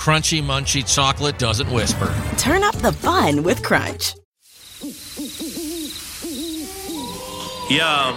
Crunchy, munchy chocolate doesn't whisper. Turn up the fun with Crunch. Yo,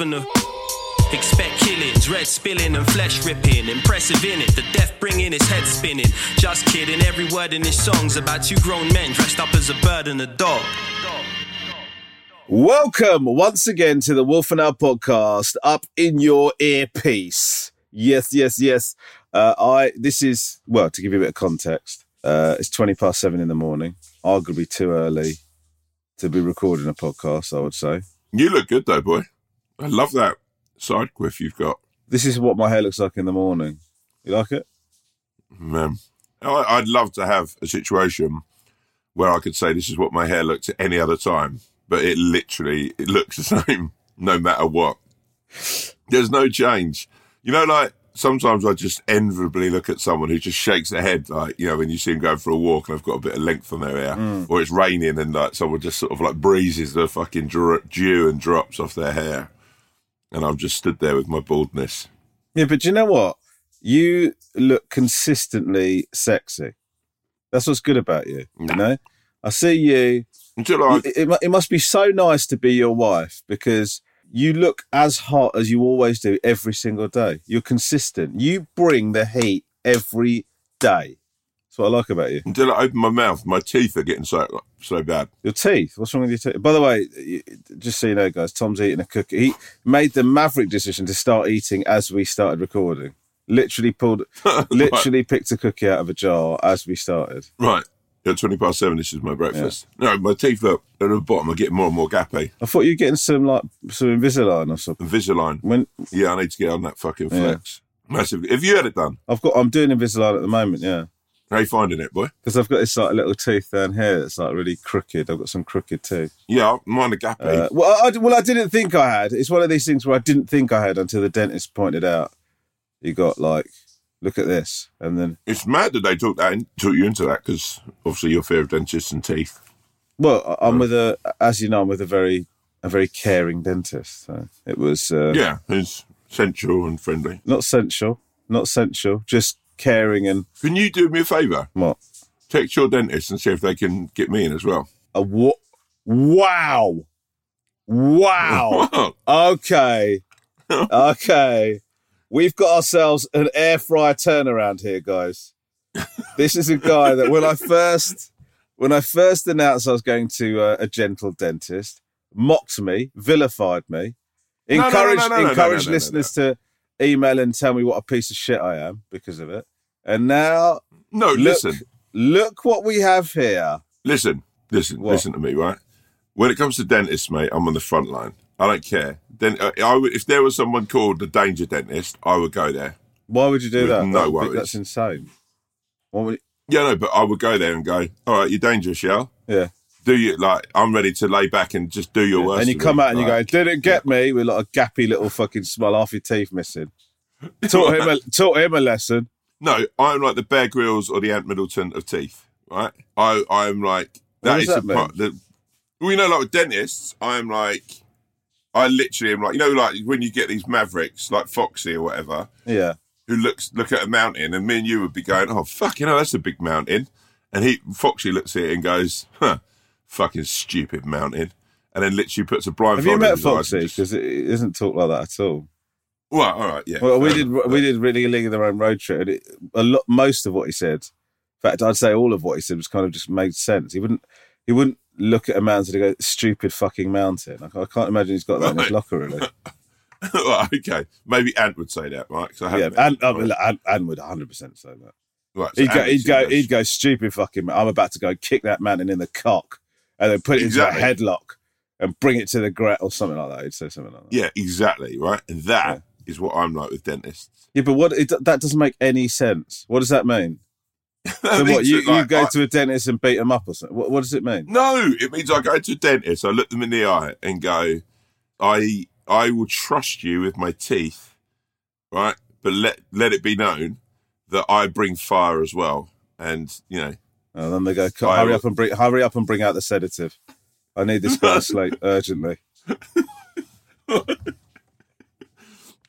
and a. Expect killings, red spilling and flesh ripping. Impressive in it, the death bringing his head spinning. Just kidding, every word in his song's about two grown men dressed up as a bird and a dog. Welcome once again to the Wolf and Owl podcast, up in your earpiece. Yes, yes, yes. Uh, I this is well to give you a bit of context. Uh, it's twenty past seven in the morning. Arguably too early to be recording a podcast. I would say You look good though, boy. I love that side quiff you've got. this is what my hair looks like in the morning. You like it? Man, I- I'd love to have a situation where I could say this is what my hair looks at any other time, but it literally it looks the same no matter what. There's no change. You know, like sometimes I just enviably look at someone who just shakes their head, like you know, when you see them going for a walk and they've got a bit of length on their hair, mm. or it's raining and like someone just sort of like breezes the fucking dew and drops off their hair, and I've just stood there with my baldness. Yeah, but do you know what? You look consistently sexy. That's what's good about you. You know, I see you. Until I, it, it, it must be so nice to be your wife because you look as hot as you always do every single day. You're consistent. You bring the heat every day. What I like about you. until I open my mouth, my teeth are getting so so bad. Your teeth. What's wrong with your teeth? By the way, just so you know, guys, Tom's eating a cookie. He made the maverick decision to start eating as we started recording. Literally pulled, literally picked a cookie out of a jar as we started. Right. At 20 past seven, this is my breakfast. No, my teeth look at the bottom are getting more and more gappy. I thought you were getting some like some Invisalign or something. Invisalign. When Yeah, I need to get on that fucking Yeah. flex. Massive. Have you had it done? I've got, I'm doing Invisalign at the moment. Yeah. How are you finding it, boy? Because I've got this like little tooth down here that's like really crooked. I've got some crooked teeth. Yeah, mine are gappy. Uh, well, I, well, I didn't think I had. It's one of these things where I didn't think I had until the dentist pointed out. You got like, look at this, and then it's mad that they took that in, took you into that because obviously you're fear of dentists and teeth. well, I'm with a, as you know, I'm with a very, a very caring dentist. So it was uh, Yeah, it's sensual and friendly. not sensual, not sensual, just caring and Can you do me a favour? what Text your dentist and see if they can get me in as well. a what? Wow, wow. Okay. Okay. We've got ourselves an air fryer turnaround here, guys. This is a guy that when I first when I first announced I was going to uh, a gentle dentist, mocked me, vilified me, encouraged encouraged listeners to email and tell me what a piece of shit I am because of it. And now No, look, listen. look what we have here. Listen, listen, What? listen to me, right? When it comes to dentists, mate, I'm on the front line. I don't care. Then uh, I would, if there was someone called the danger dentist, I would go there. Why would you do that? no worries. That's insane. Why would Yeah, no, but I would go there and go, all right, you're dangerous, yeah? yeah. Do you like? I'm ready to lay back and just do your worst. and you come me, out and you go, "Didn't get me," with like a gappy little fucking smile, half your teeth missing. Taught him, a, taught him a lesson. No, I'm like the Bear Grylls or the Ant Middleton of teeth, right? I I'm like that does that the part. The, well, you know, like with dentists, I'm like, I literally am like, you know, like when you get these mavericks like Foxy or whatever, Yeah, who looks look at a mountain, and me and you would be going, oh fuck, you know, that's a big mountain, and he Foxy looks at it and goes, huh, fucking stupid mountain, and then literally puts a blindfold. have you met Foxy? and just- Because it doesn't talk like that at all. well, all right, yeah. Well, we did enough. we did really a League of Their Own road trip. And it, a lot, most of what he said, in fact, I'd say all of what he said was kind of just made sense. He wouldn't he wouldn't look at a mountain and go stupid fucking mountain. Like, I can't imagine he's got that in his locker really. Well, okay, maybe Ant would say that, right? 'Cause I yeah, haven't met and, him, I mean, right? and, and would 100 percent say that. Right, so He'd go, Ant he'd go, he'd go stupid fucking. man. I'm about to go kick that mountain in the cock, and then put it Exactly. into a headlock and bring it to the ground or something like that. He'd say something like that. Yeah, exactly, right? And that is what I'm like with dentists. Yeah, but what it, that doesn't make any sense. What does that mean? So what you, like, you go I- to a dentist and beat them up or something? What, what does it mean? No, it means I go to a dentist, I look them in the eye and go, I I will trust you with my teeth, right? But let let it be known that I bring fire as well. And, you know, And then they go, hurry up and bring, hurry up and bring out the sedative. I need this guy asleep urgently.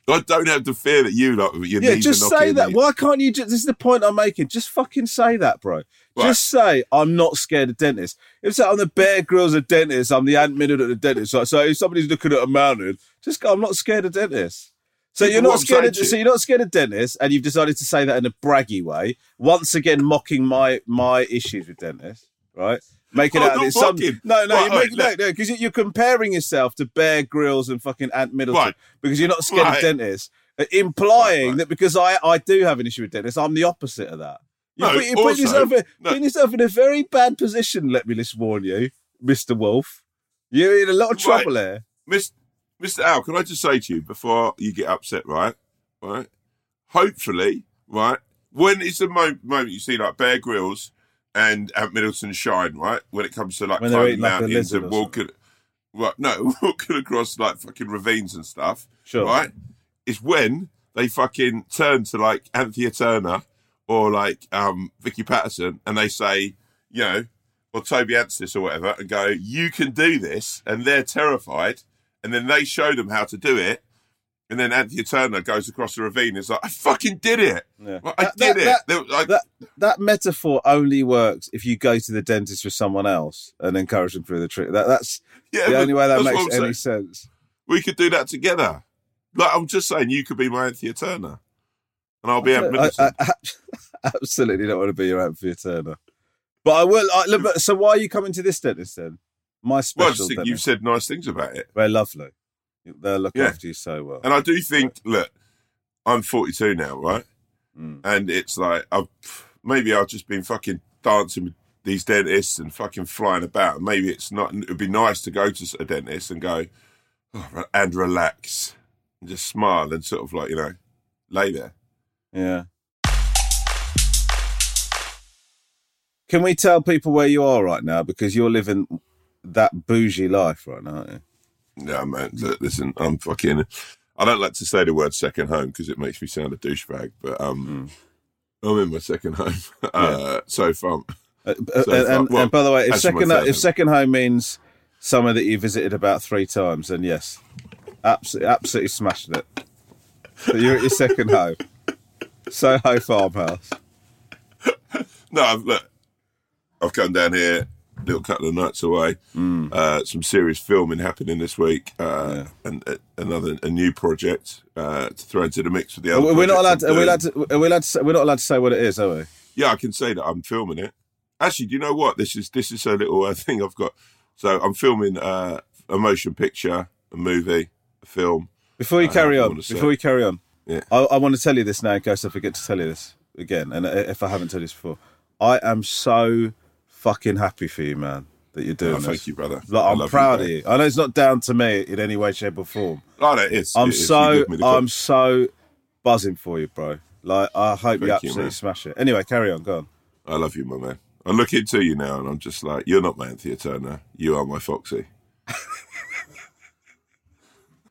I don't have to fear that you like your Yeah, just say that. me- Why can't you? Just, this is the point I'm making. Just fucking say that, bro. Right. Just say I'm not scared of dentists. If like I'm the Bear Grylls of dentists, I'm the Ant Middle at the dentist. So, so if somebody's looking at a mountain, just go. I'm not scared of dentists. So you're not scared. Of, you- so you're not scared of dentists, and you've decided to say that in a braggy way. Once again, mocking my my issues with dentists, right? Making I'm out that it's some no, no, Right, you're right, no, because you're comparing yourself to Bear Grylls and fucking Ant Middleton Right. because you're not scared of dentists, uh, implying that because I I do have an issue with dentists, I'm the opposite of that. You're, No, put- also- yourself in, no. putting yourself in a very bad position. Let me just warn you, Mister Wolf. You're in a lot of trouble here. Miss, Mr. Al, can I just say to you before you get upset, right? Right? Hopefully, right? When is the mo- moment you see like Bear Grylls and Ant Middleton shine, right? When it comes to like When climbing eating like mountains and walking, right? No, walking across like fucking ravines and stuff, Sure. right? It's when they fucking turn to like Anthea Turner or like um Vicky Pattison and they say, you know, or Toby Anstis or whatever, and go, "You can do this," and they're terrified, and then they show them how to do it, and then Anthea Turner goes across the ravine. It's like, "I fucking did it! Yeah. Well, I That- did that- it!" that- were like, that that metaphor only works if you go to the dentist with someone else and encourage them through the trick. That, that's yeah, the only way that makes any saying. sense. We could do that together. Like I'm just saying, you could be my Anthea Turner, and I'll be I, I, I absolutely don't want to be your Anthea Turner, but I will. I, so why are you coming to this dentist then? My well, I special just think you've said nice things about it. They're lovely. They'll look Yeah. after you so well. And I do think, look, I'm 42 now, right? Mm. And it's like, I've, maybe I've just been fucking dancing with these dentists and fucking flying about. And maybe it's not, it would be nice to go to a dentist and go, oh, and relax and just smile and sort of like, you know, lay there. Yeah. Can we tell people where you are right now because you're living that bougie life right now? Aren't you? No, man, look, listen, I'm fucking, I don't like to say the word second home because it makes me sound a douchebag, but um, I'm in my second home. uh, so far, Uh, So and, far- and, well, and by the way, if as for my second third if second home means somewhere that you visited about three times, then yes, absolutely, absolutely smashed it. So you're at your second home, Soho Farmhouse. No, I've, look, I've come down here little couple of nights away. Mm. Uh, some serious filming happening this week, uh, and uh, another a new project uh, to throw into the mix with the other. Are we not allowed? To, are we allowed to, are we allowed to? We're not allowed to say what it is, are we? Yeah, I can say that I'm filming it. Actually, do you know what? This is this is a little uh, thing I've got. So I'm filming uh, a motion picture, a movie, a film. Before you carry on, before you carry on, Yeah. I, I want to tell you this now in case I forget to tell you this again, and if I haven't told you this before, I am so fucking happy for you, man, that you're doing Oh, this. thank you, brother. Like, I'm love you, proud of you. I know it's not down to me in any way, shape, or form. Oh, no, it is. I'm It is. You so the I'm so buzzing for you, bro. Like I hope you Thank you, absolutely man. smash it. Anyway, carry on, go on. I love you, my man. I look into you now, and I'm just like, you're not my Anthea Turner. You are my Foxy.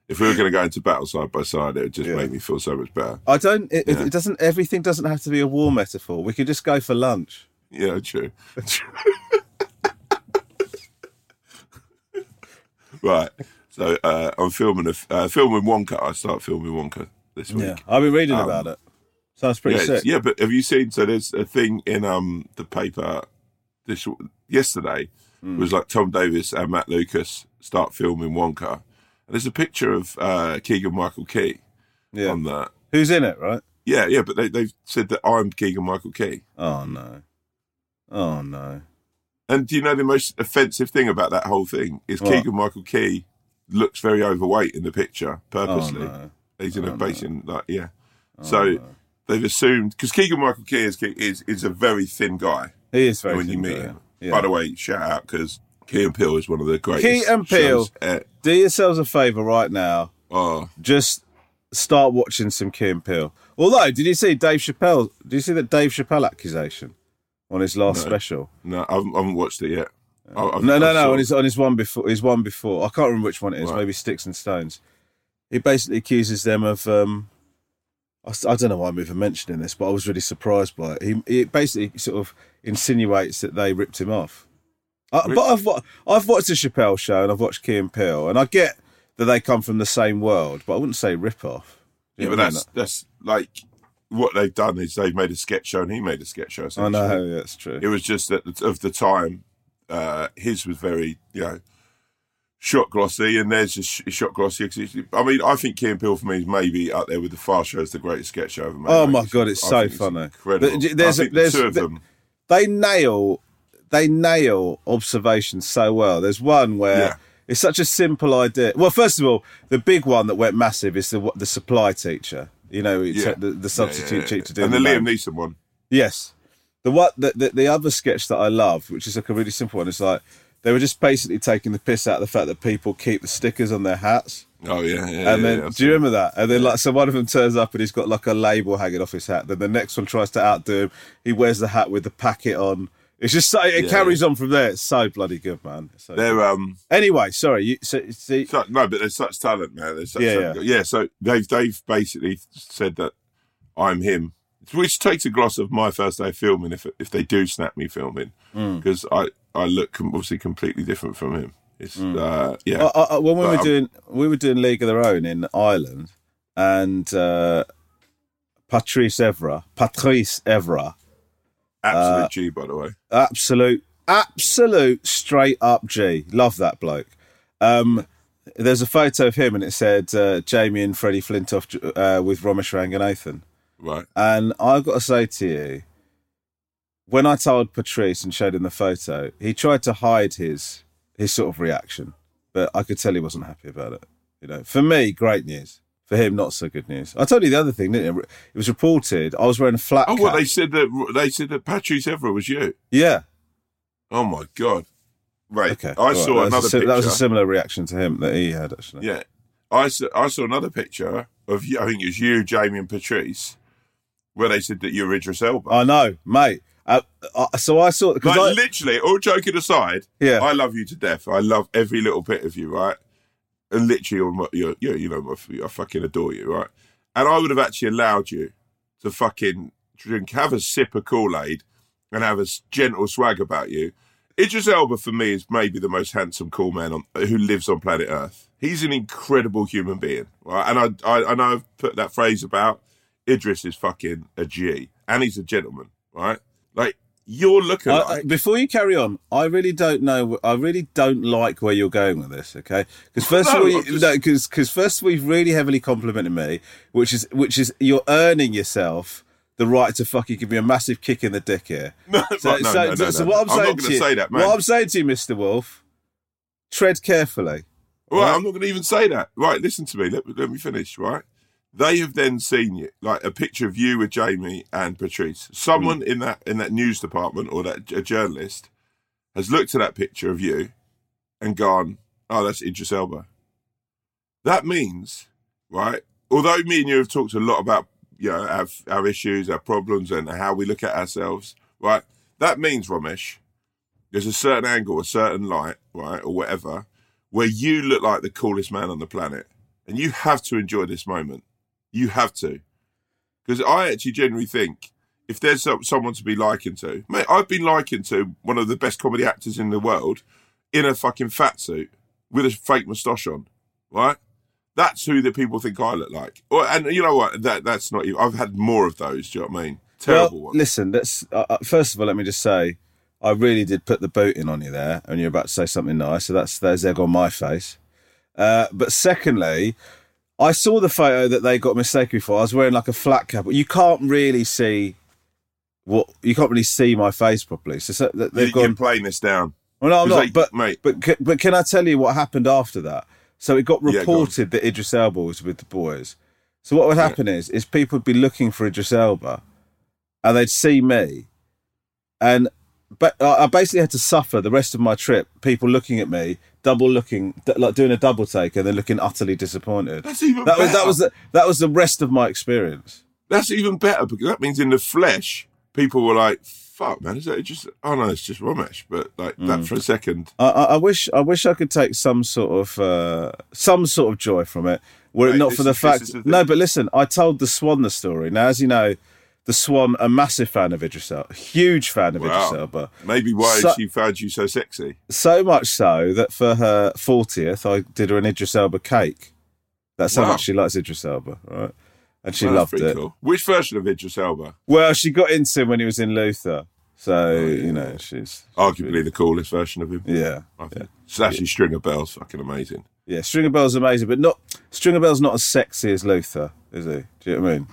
if we were going to go into battle side by side, it would just Yeah. make me feel so much better. I don't. It, it- Yeah. it doesn't. Everything doesn't have to be a war metaphor. We could just go for lunch. Yeah, true. right. So uh, I'm filming a uh, filming Wonka. I start filming Wonka this week. Yeah, I've been reading Um, about it. Sounds pretty yeah, sick. yeah, but have you seen? So there's a thing in um the paper this yesterday Hmm. was like Tom Davis and Matt Lucas start filming Wonka, and there's a picture of uh, Keegan Michael Key Yeah. on that. Who's in it, right? Yeah, yeah, but they they've said that I'm Keegan Michael Key. Oh no. Oh no. And do you know the most offensive thing about that whole thing is What? Keegan Michael Key looks very overweight in the picture purposely. Oh, no. He's in a basin like yeah. Oh, so they've assumed because Keegan Michael Key is is is a very thin guy. he is very when you meet him. Yeah. By the way, shout out because Key and Peele is one of the greatest. Key and Peele. shows e- Do yourselves a favour right now. oh, Just start watching some Key and Peele. Although, did you see Dave Chappelle? Did you see that Dave Chappelle accusation on his last No. special? no, I haven't, I haven't watched it yet. I've- No, no, I've no. sort On his on his one before, his one before. I can't remember which one it is. Right. Maybe Sticks and Stones. He basically accuses them of. Um, I, I don't know why I'm even mentioning this, but I was really surprised by it. He, he basically sort of insinuates that they ripped him off. I, but I've I've watched the Chappelle show and I've watched Key and Peele, and I get that they come from the same world, but I wouldn't say rip off. yeah, but that's that's like what they've done is they've made a sketch show and he made a sketch show. I know yeah, that's true. It was just that of the time, uh, his was very you know shot glossy, and theirs just sh- shot glossy. 'cause it's- I mean, I think Key and Peele for me is maybe up there with the Fast Show as the greatest sketch show ever made. Oh my God, it's I so funny. incredible. But there's a- there's- the two of them. they nail they nail observations so well. There's one where Yeah. it's such a simple idea. Well, first of all, the big one that went massive is the the supply teacher. You know, it's Yeah. the, the Yeah, substitute yeah, yeah. teacher doing and the the Liam maths. Neeson one. Yes, the what the, the the other sketch that I love, which is like a really simple one, is like they were just basically taking the piss out of the fact that people keep the stickers on their hats. Oh yeah, yeah. And yeah, then, yeah, do you remember that? And then, like, so one of them turns up and he's got like a label hanging off his hat. Then the next one tries to outdo him. He wears the hat with the packet on. It's just so it Yeah, carries on from there. It's so bloody good, man. So. They're um. Anyway, sorry. You so, see, So, no, but there's such talent, man. There's such Yeah, talent. yeah. So they've they've basically said that I'm him, which takes a gloss of my first day filming if if they do snap me filming because I I look obviously completely different from him. It's uh yeah. I, I, when we But were I'm- doing we were doing League of Their Own in Ireland, and uh, Patrice Evra, Patrice Evra, Absolute uh, G, by the way. absolute, absolute straight up G. Love that bloke. Um, there's a photo of him, and it said uh, Jamie and Freddie Flintoff uh, with Romesh Ranganathan. Right. And I've got to say to you, when I told Patrice and showed him the photo, he tried to hide his his sort of reaction, but I could tell he wasn't happy about it. You know, for me, great news. For him, not so good news. I told you the other thing, didn't I? It was reported I was wearing a flat Oh, well, they said that they said that Patrice Evra was you. yeah. Oh my god. Right. Okay. I right. saw that another a, picture. that was a similar reaction to him that he had actually. Yeah. I saw, I saw another picture of you, I think it was you, Jamie, and Patrice, where they said that you're Idris Elba. I know, mate. Uh, uh, so I saw because like, I, literally, all joking aside, Yeah. I love you to death. I love every little bit of you, right? And literally, you're, my, you're, you're you know, my, I fucking adore you, right? And I would have actually allowed you to fucking drink, have a sip of Kool Aid, and have a gentle swag about you. Idris Elba for me is maybe the most handsome, cool man on, who lives on planet Earth. He's an incredible human being, right? And I, I, I know I've put that phrase about Idris is fucking a G, and he's a gentleman, right? Like you're looking I- like before you carry on, I really don't know. I really don't like where you're going with this. Okay, because first of all, you, just... no, because because first of all, you've really heavily complimented me, which is which is you're earning yourself the right to fucking give me a massive kick in the dick here. No, So, no, so, no, no, so no. what I'm, I'm saying not to you, say that, man. what I'm saying to you, Mister Wolf, tread carefully. Right, I'm not going to even say that. Right, listen to me. Let, let me finish. Right, they have then seen you, like a picture of you with Jamie and Patrice. Someone Mm. in that in that news department or that a journalist has looked at that picture of you and gone, "Oh, that's Idris Elba." That means, right? Although me and you have talked a lot about you know our, our issues, our problems, and how we look at ourselves, right? That means, Romesh, there's a certain angle, a certain light, right, or whatever, where you look like the coolest man on the planet, and you have to enjoy this moment. You have to, because I actually genuinely think if there's some, someone to be likened to, mate, I've been likened to one of the best comedy actors in the world in a fucking fat suit with a fake moustache on, right? That's who the people think I look like. Or, and you know what? That that's not. even I've had more of those. Do you know what I mean? Terrible well, ones. Listen, that's uh, uh, first of all. Let me just say, I really did put the boot in on you there, and you're about to say something nice. So that's there's egg on my face. Uh, but secondly, I saw the photo that they got mistaken for. I was wearing like a flat cap. You can't really see what you can't really see my face properly. So, so they've You- gone. You're playing this down. Well, no, I'm not. they- but mate. but ca- but can I tell you what happened after that? So it got Yeah, go reported that Idris Elba was with the boys. So what would happen is is people would be looking for Idris Elba, and they'd see me, and but I basically had to suffer the rest of my trip. People looking at me, double looking, d- like doing a double take, and then looking utterly disappointed. That's even That was that was the, that was the rest of my experience. That's even better because that means in the flesh, people were like, "Fuck, man, is that just? Oh no, it's just Romesh." But like Mm. that for a second, I, I, I wish I wish I could take some sort of uh, some sort of joy from it. Were it not for the fact, the no. But listen, I told the Swan the story. Now, as you know, the Swan a massive fan of Idris Elba, huge fan of Idris Wow. Elba. maybe why So- she found you so sexy. So much so that for her fortieth, I did her an Idris Elba cake. That's how Wow. much she likes Idris Elba, right? And she Well, loved it. Cool. Which version of Idris Elba? Well, she got into him when he was in Luther, so oh, you know she's Arguably the coolest version of him. yeah. I think. So actually, Stringer Bell's fucking amazing. Yeah, Stringer Bell's amazing, but not Stringer Bell's not as sexy as Luther, is he? Do you know what I mean?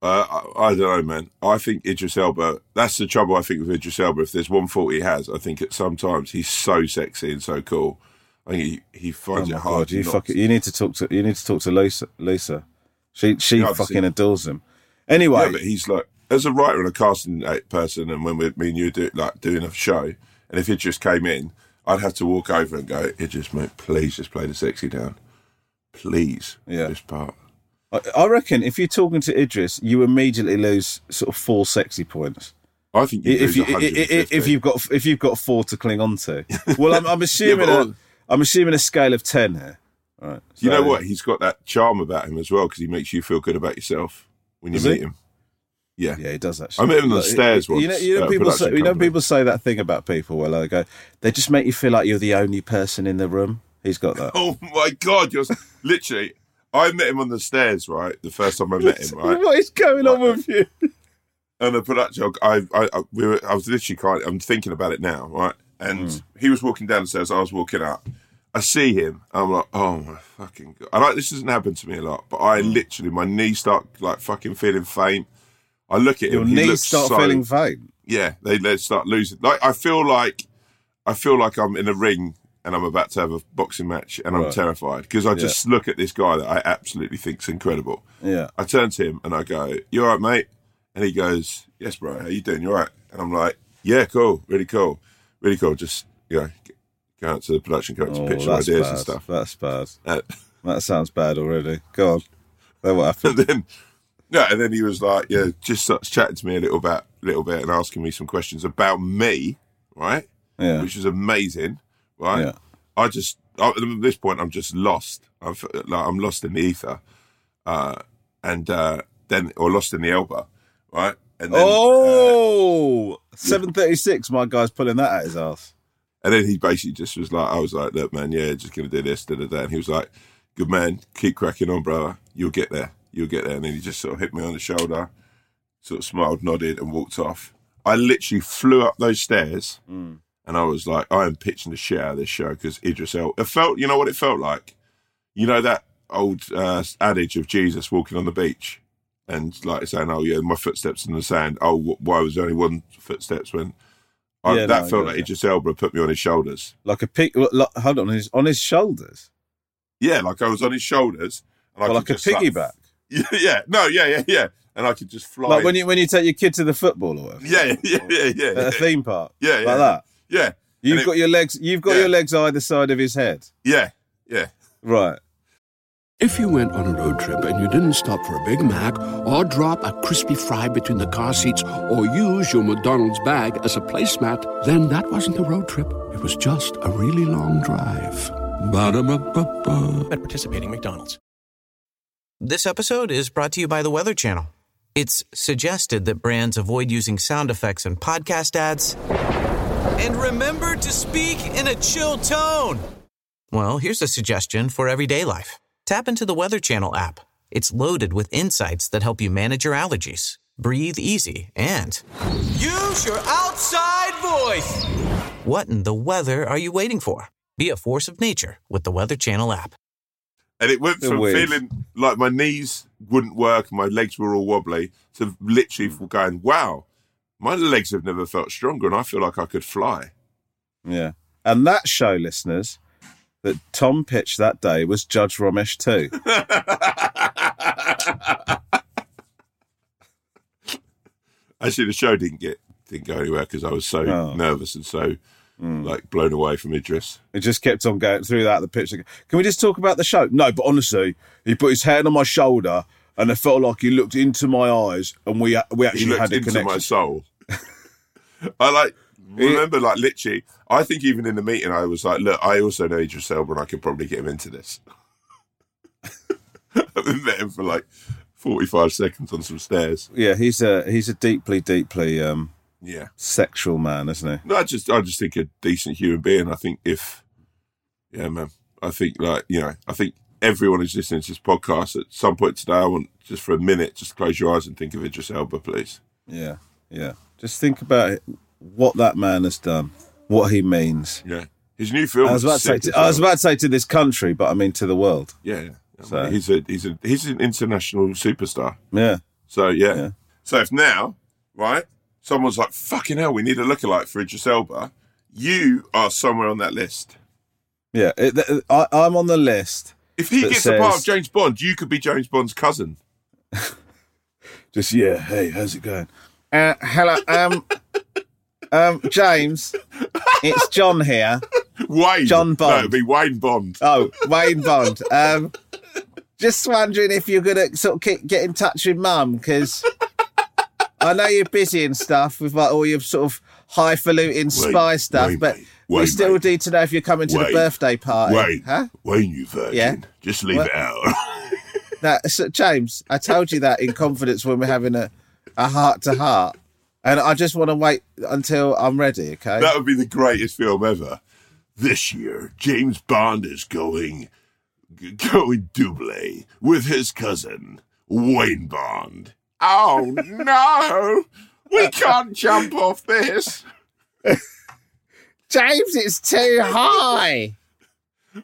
Uh, I, I don't know, man. I think Idris Elba. That's the trouble. I think with Idris Elba. If there's one fault he has, I think at sometimes he's so sexy and so cool. I think he, he Oh finds my it hard. god, you you need to talk to you need to talk to Lisa. Lisa, she she I've fucking adores him. Anyway, Yeah, but he's like as a writer and a casting person, and when we, me and you do like doing a show, and if Idris came in, I'd have to walk over and go, Idris, mate, please just play the sexy down, please. Yeah. this part. I, I reckon if you're talking to Idris, you immediately lose sort of four sexy points. I think you If you lose 150. if you've got if you've got four to cling on to, well, I'm, I'm assuming but a, I'm assuming a scale of ten here. Right, you know what? He's got that charm about him as well because he makes you feel good about yourself when you he? meet him. Yeah. Yeah, he does actually. I met him on the Like, stairs You know, you know people say, you know people say that thing about people where they go, they just make you feel like you're the only person in the room. He's got that. Oh my god! You're literally. I met him on the stairs, right? The first time I met him, right? What is going on with you? and the production, I, I, I, we were, I was literally kind. I'm thinking about it now, right? And Hmm. he was walking down the stairs. I was walking up. I see him. I'm like, oh my fucking god! I like this doesn't happen to me a lot, but I Hmm. literally, my knees start like fucking feeling faint. I look at Your him. he knees looks start so- feeling faint. Yeah, they they start losing. Like I feel like, I feel like I'm in a ring and I'm about to have a boxing match, and I'm terrified because I just look at this guy that I absolutely think's incredible. Yeah. I turn to him and I go, "You all right, mate?" And he goes, "Yes, bro. How you doing? You all right?" And I'm like, "Yeah, cool, really cool, really cool. Just you know, go out to the production Oh, pitch some that's ideas bad. and stuff." That's bad. Uh, That sounds bad already. Go on. Then what happened? and then, yeah, and then he was like, "Yeah," just starts chatting to me a little bit, little bit, and asking me some questions about me, right? Yeah. Which was amazing, right? Yeah. I just I, at this point I'm just lost. I'm like I'm lost in the ether, uh, and uh, then or lost in the Elba, right? And then, uh, Oh, 736. My guy's pulling that at his ass. and then he basically just was like, I was like, look, man, yeah, just gonna do this, da da da. And he was like, good man, keep cracking on, brother. You'll get there. You'll get there. And then he just sort of hit me on the shoulder, sort of smiled, nodded, and walked off. I literally flew up those stairs, and I was like, I am pitching the shit out of this show because Idris Elba. It felt, you know what it felt like. You know that old uh, adage of Jesus walking on the beach and like saying, "Oh yeah, my footsteps in the sand." Oh, wh- why was there only one footsteps when? I, Yeah, that no, I felt like it. Idris Elba put me on his shoulders. Like a pig. Like, hold on, his, on his shoulders. Yeah, like I was on his shoulders. And Well, could like a piggyback. Yeah, yeah, no, yeah, yeah, yeah. And I could just fly. Like when you when you take your kid to the football or whatever. yeah, yeah, yeah, yeah, At yeah, a theme park. yeah, Like yeah. that. Yeah. You've it- got your legs. You've got Yeah. your legs either side of his head. Yeah, yeah. Right. If you went on a road trip and you didn't stop for a Big Mac or drop a crispy fry between the car seats or use your McDonald's bag as a placemat, then that wasn't a road trip. It was just a really long drive. Ba-da-ba-ba-ba. At participating McDonald's. This episode is brought to you by the Weather Channel. It's suggested that brands avoid using sound effects in podcast ads. And remember to speak in a chill tone. Well, here's a suggestion for everyday life tap into the Weather Channel app. It's loaded with insights that help you manage your allergies, breathe easy, and use your outside voice. What in the weather are you waiting for? Be a force of nature with the Weather Channel app. And it went from weird. feeling like my knees wouldn't work, my legs were all wobbly, to literally going, wow, my legs have never felt stronger and I feel like I could fly. Yeah. And that show, listeners, that Tom pitched that day was Judge Romesh too. Actually, the show didn't get didn't go anywhere because I was so Oh. nervous and so mm. like blown away from Idris. It just kept on going through that the pitch. Can we just talk about the show? No, but honestly, he put his hand on my shoulder, and it felt like he looked into my eyes, and we we actually had a into connection. my soul. I like remember like literally. I think even in the meeting, I was like, "Look, I also know Idris Elba, and I could probably get him into this." I've been met him for like forty-five seconds on some stairs. Yeah, he's a he's a deeply deeply um, Yeah, sexual man, isn't he? no, I just I just think a decent human being. I think if, yeah, man, I think like you know, I think everyone who's listening to this podcast at some point today, I want just for a minute, just close your eyes and think of Idris Elba, please. Yeah, yeah. Just think about it, what that man has done, what he means. Yeah, his new film. I was about to say, to, I was about to say to this country, but I mean to the world. Yeah, yeah. So- mean, he's a he's a he's an international superstar. Yeah, So yeah. Yeah. So if now, right, someone's like, "Fucking hell, we need a lookalike for Idris Elba," you are somewhere on that list. yeah. It, th- I, I'm on the list. If he That gets a part of James Bond, you could be James Bond's cousin. Just yeah. Hey, how's it going? Uh, hello, um, um, James. It's John here. Wayne. John No, Bond. it'd be Wayne Bond. Oh, Wayne Bond. Um, just wondering if you're gonna sort of keep, get in touch with Mum because I know you're busy and stuff with like all your sort of highfalutin spy Wayne, stuff, Wayne, but mate. We still mate. need to know if you're coming to the birthday party. Wayne, Huh? Wayne, you virgin. Yeah? Just leave What? it out. That so, James, I told you that in confidence when we're having a a heart to heart, and I just want to wait until I'm ready. Okay. that would be the greatest film ever. This year, James Bond is going going double with his cousin Wayne Bond. Oh no, we can't jump off this. James, it's too high.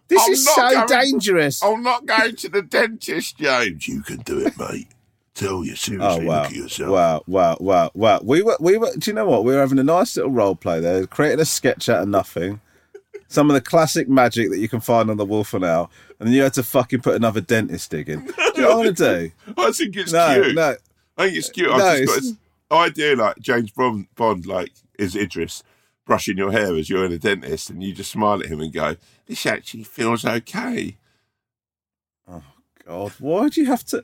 This I'm is so going- dangerous. I'm not going to the dentist, James. You can do it, mate. Tell you Oh seriously. wow! Look at yourself. Wow! Wow! Wow! Wow! We were, we were. Do you know what? We were having a nice little role play there, creating a sketch out of nothing. Some of the classic magic that you can find on the Wolf and Owl, and then you had to fucking put another dentist dig in. Do you know what I'm going to do? I think it's No, cute. no. I think it's cute. No, I've just got it's- this idea like James Bond, Bond, like is Idris brushing your hair as you're in a dentist, and you just smile at him and go, "This actually feels okay." Oh, God, why do you have to?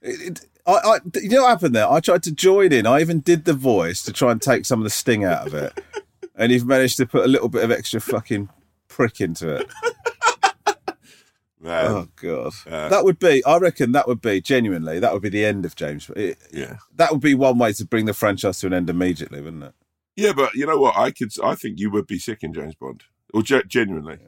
It, it, I, I, you know what happened there? I tried to join in. I even did the voice to try and take some of the sting out of it, and you've managed to put a little bit of extra fucking prick into it. Man, Oh god, Uh, that would be. I reckon that would be genuinely. That would be the end of James. It, yeah, that would be one way to bring the franchise to an end immediately, wouldn't it? Yeah, but you know what? I could. I think you would be sick in James Bond, or ge- genuinely.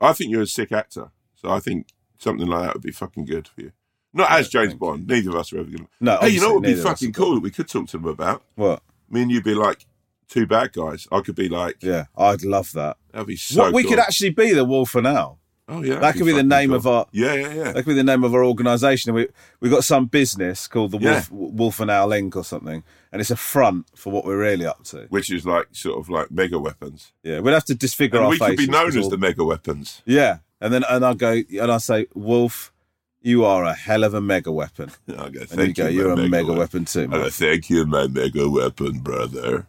I think you're a sick actor, so I think something like that would be fucking good for you. Not as James Bond. Neither of us are ever going to. No, Hey, you know what would be obviously, neither of us fucking cool that we could talk to them about? What? Me and you'd be like two bad guys. I could be like, Yeah, I'd love that. that'd be so. what we cool. could actually be the Wolf for Owl. Oh yeah, that could be the name cool. of our. Yeah, yeah, yeah. That could be the name of our organisation. We we got some business called the Yeah. Wolf Wolf and Owl Inc. or something, and it's a front for what we're really up to. Which is like sort of like mega weapons. Yeah, we'd have to disfigure And our we could be known as all- the mega weapons. Yeah, and then and I go and I say, Wolf, you are a hell of a mega weapon. I go, And thank you go, you, you're a mega wep- weapon too. I go, thank you, my mega weapon brother.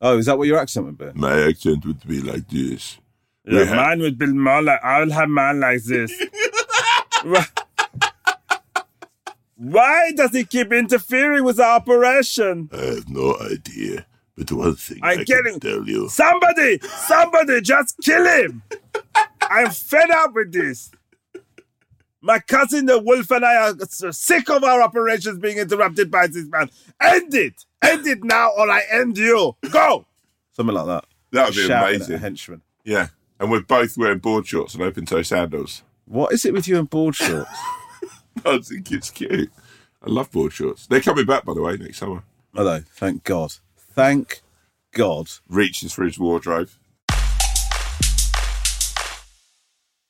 Oh, is that what your accent would be? My accent would be like this. Yeah, We have- mine would be more like I'll have mine like this. Why- Why does he keep interfering with the operation? I have no idea. But one thing I'm I getting- can tell you. Somebody, somebody, just kill him! I'm fed up with this. My cousin the wolf and I are sick of our operations being interrupted by this man. End it! End it now, or I end you. Go! Something like that. That would be Shouting at amazing. a henchman. Yeah. And we're both wearing board shorts and open toe sandals. What is it with you and board shorts? I think it's cute. I love board shorts. They're coming back, by the way, next summer. Hello. Thank God. Thank God. Reaches for his wardrobe.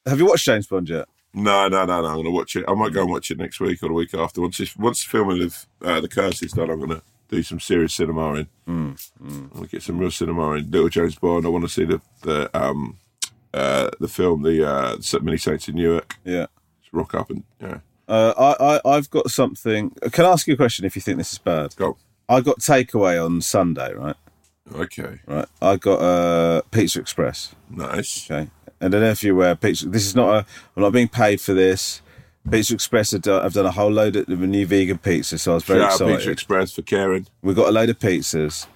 Have you watched James Bond yet? No, no, no, no. I'm going to watch it. I might go and watch it next week or the week after. Once this, once the filming of uh, The Curse is done, I'm going to do some serious cinema in. Mm, I'm going to get some real cinema in. Little James Bond. I want to see the the um uh the film, the uh Many Saints in Newark. Yeah. Just rock up and yeah. Uh, I, I, I've got something. Can I ask you a question if you think this is bad? Go. I got takeaway on Sunday, right? Okay. Right. I got uh, Pizza Express. Nice. Okay. And I don't know if you're aware, Pizza. This is not a. I'm not being paid for this. Pizza Express have done, have done a whole load of new vegan pizza, so I was very Shout out excited. Pizza Express for caring. We got a load of pizzas.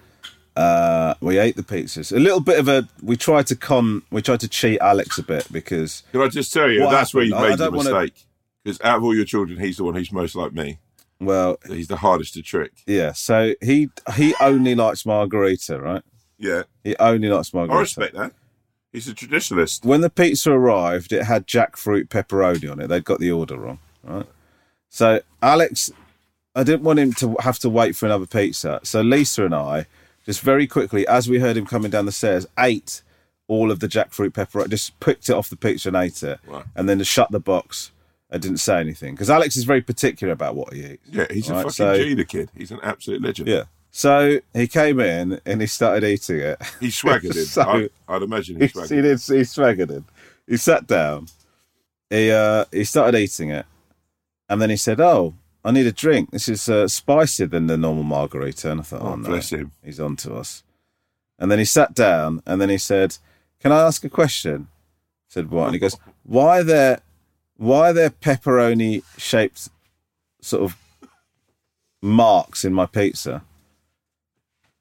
Uh, we ate the pizzas. A little bit of a. We tried to con. We tried to cheat Alex a bit because. Can I just tell you, that's where you've happened? I- I made the wanna- mistake. Because out of all your children, he's the one who's most like me. Well, He's the hardest to trick. yeah. So he he only likes margarita, right? Yeah. He only likes margarita. I respect that. He's a traditionalist. When the pizza arrived, it had jackfruit pepperoni on it. They'd got the order wrong, right? So Alex, I didn't want him to have to wait for another pizza. So Lisa and I, just very quickly, as we heard him coming down the stairs, ate all of the jackfruit pepperoni, just picked it off the pizza and ate it, Right. and then just shut the box and didn't say anything because Alex is very particular about what he eats. Yeah, he's a fucking so- G, the kid. He's an absolute legend. Yeah. So he came in and he started eating it. He swaggered in. So- I, I'd imagine he he, swaggered he did. He swaggered in. He sat down. He uh, he started eating it, and then he said, "Oh, I need a drink. This is uh, spicier than the normal margarita." And I thought, "Oh, Oh, no, bless him. he's on to us." And then he sat down, and then he said, "Can I ask a question?" I said, "What?" And he goes, "Why are there, why are there pepperoni shaped sort of marks in my pizza?"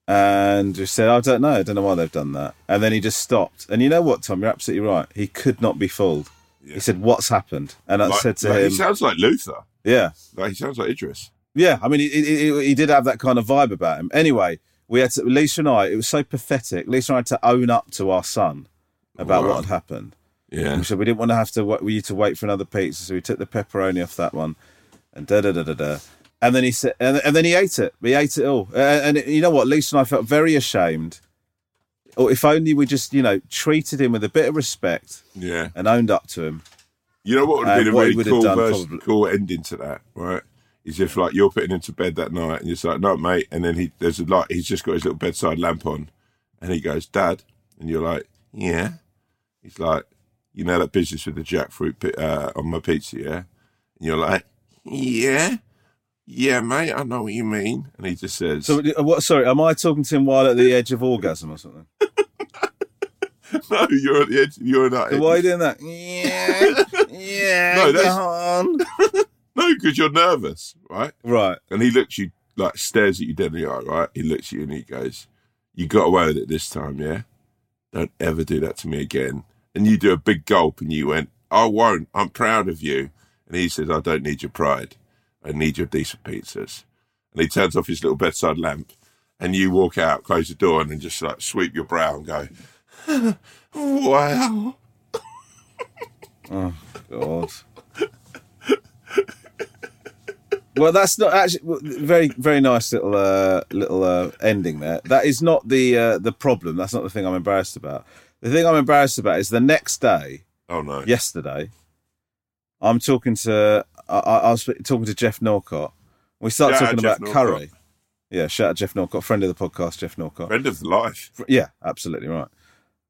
And we said, I don't know. I don't know why they've done that. And then he just stopped. And you know what, Tom? You're absolutely right. He could not be fooled. He said, What's happened? And I Like- said to like, him, He sounds like Luther. Yeah. Like, he sounds like Idris. Yeah. I mean, he, he, he- he did have that kind of vibe about him. Anyway, we had to, Lisa and I, it was so pathetic. Lisa and I had to own up to our son about Wow. what had happened. Yeah. And we said we didn't want to have to wait, you to wait for another pizza. So we took the pepperoni off that one and da da da da da. And then he said, and, and then he ate it. We ate it all. And, and you know what? Lisa and I felt very ashamed. Or if only we just, you know, treated him with a bit of respect Yeah. and owned up to him. You know what would have And been a really cool, done version, cool ending to that, right? Is if like you're putting him to bed that night and you're just like, no, mate, and then he there's a light, he's just got his little bedside lamp on, and he goes, Dad, and you're like, yeah. He's like, you know that business with the jackfruit uh, on my pizza, yeah? And you're like, yeah, yeah, mate, I know what you mean. And he just says, So, uh, what? Sorry, am I talking to him while at the edge of orgasm or something? no, you're at the edge, you're not. So why are you doing that? Yeah, yeah. No, that's- on. No, because you're nervous, right? Right. And he looks you like stares at you dead in the eye, right? He looks at you and he goes, "You got away with it this time, yeah? Don't ever do that to me again." And you do a big gulp and you went, "I won't. I'm proud of you." And he says, "I don't need your pride. I need your decent pizzas." And he turns off his little bedside lamp, and you walk out, close the door, and then just like sweep your brow and go, "Wow." Oh God. well, that's not actually very very nice little uh, little uh, ending there. That is not the uh, the problem. That's not the thing I'm embarrassed about. The thing I'm embarrassed about is the next day. Oh no! Yesterday, I'm talking to I, I was talking to Geoff Norcott. We start out talking Geoff about Norcott. curry. Yeah, shout out Geoff Norcott, friend of the podcast, Geoff Norcott. Friend of the life. Yeah, absolutely right.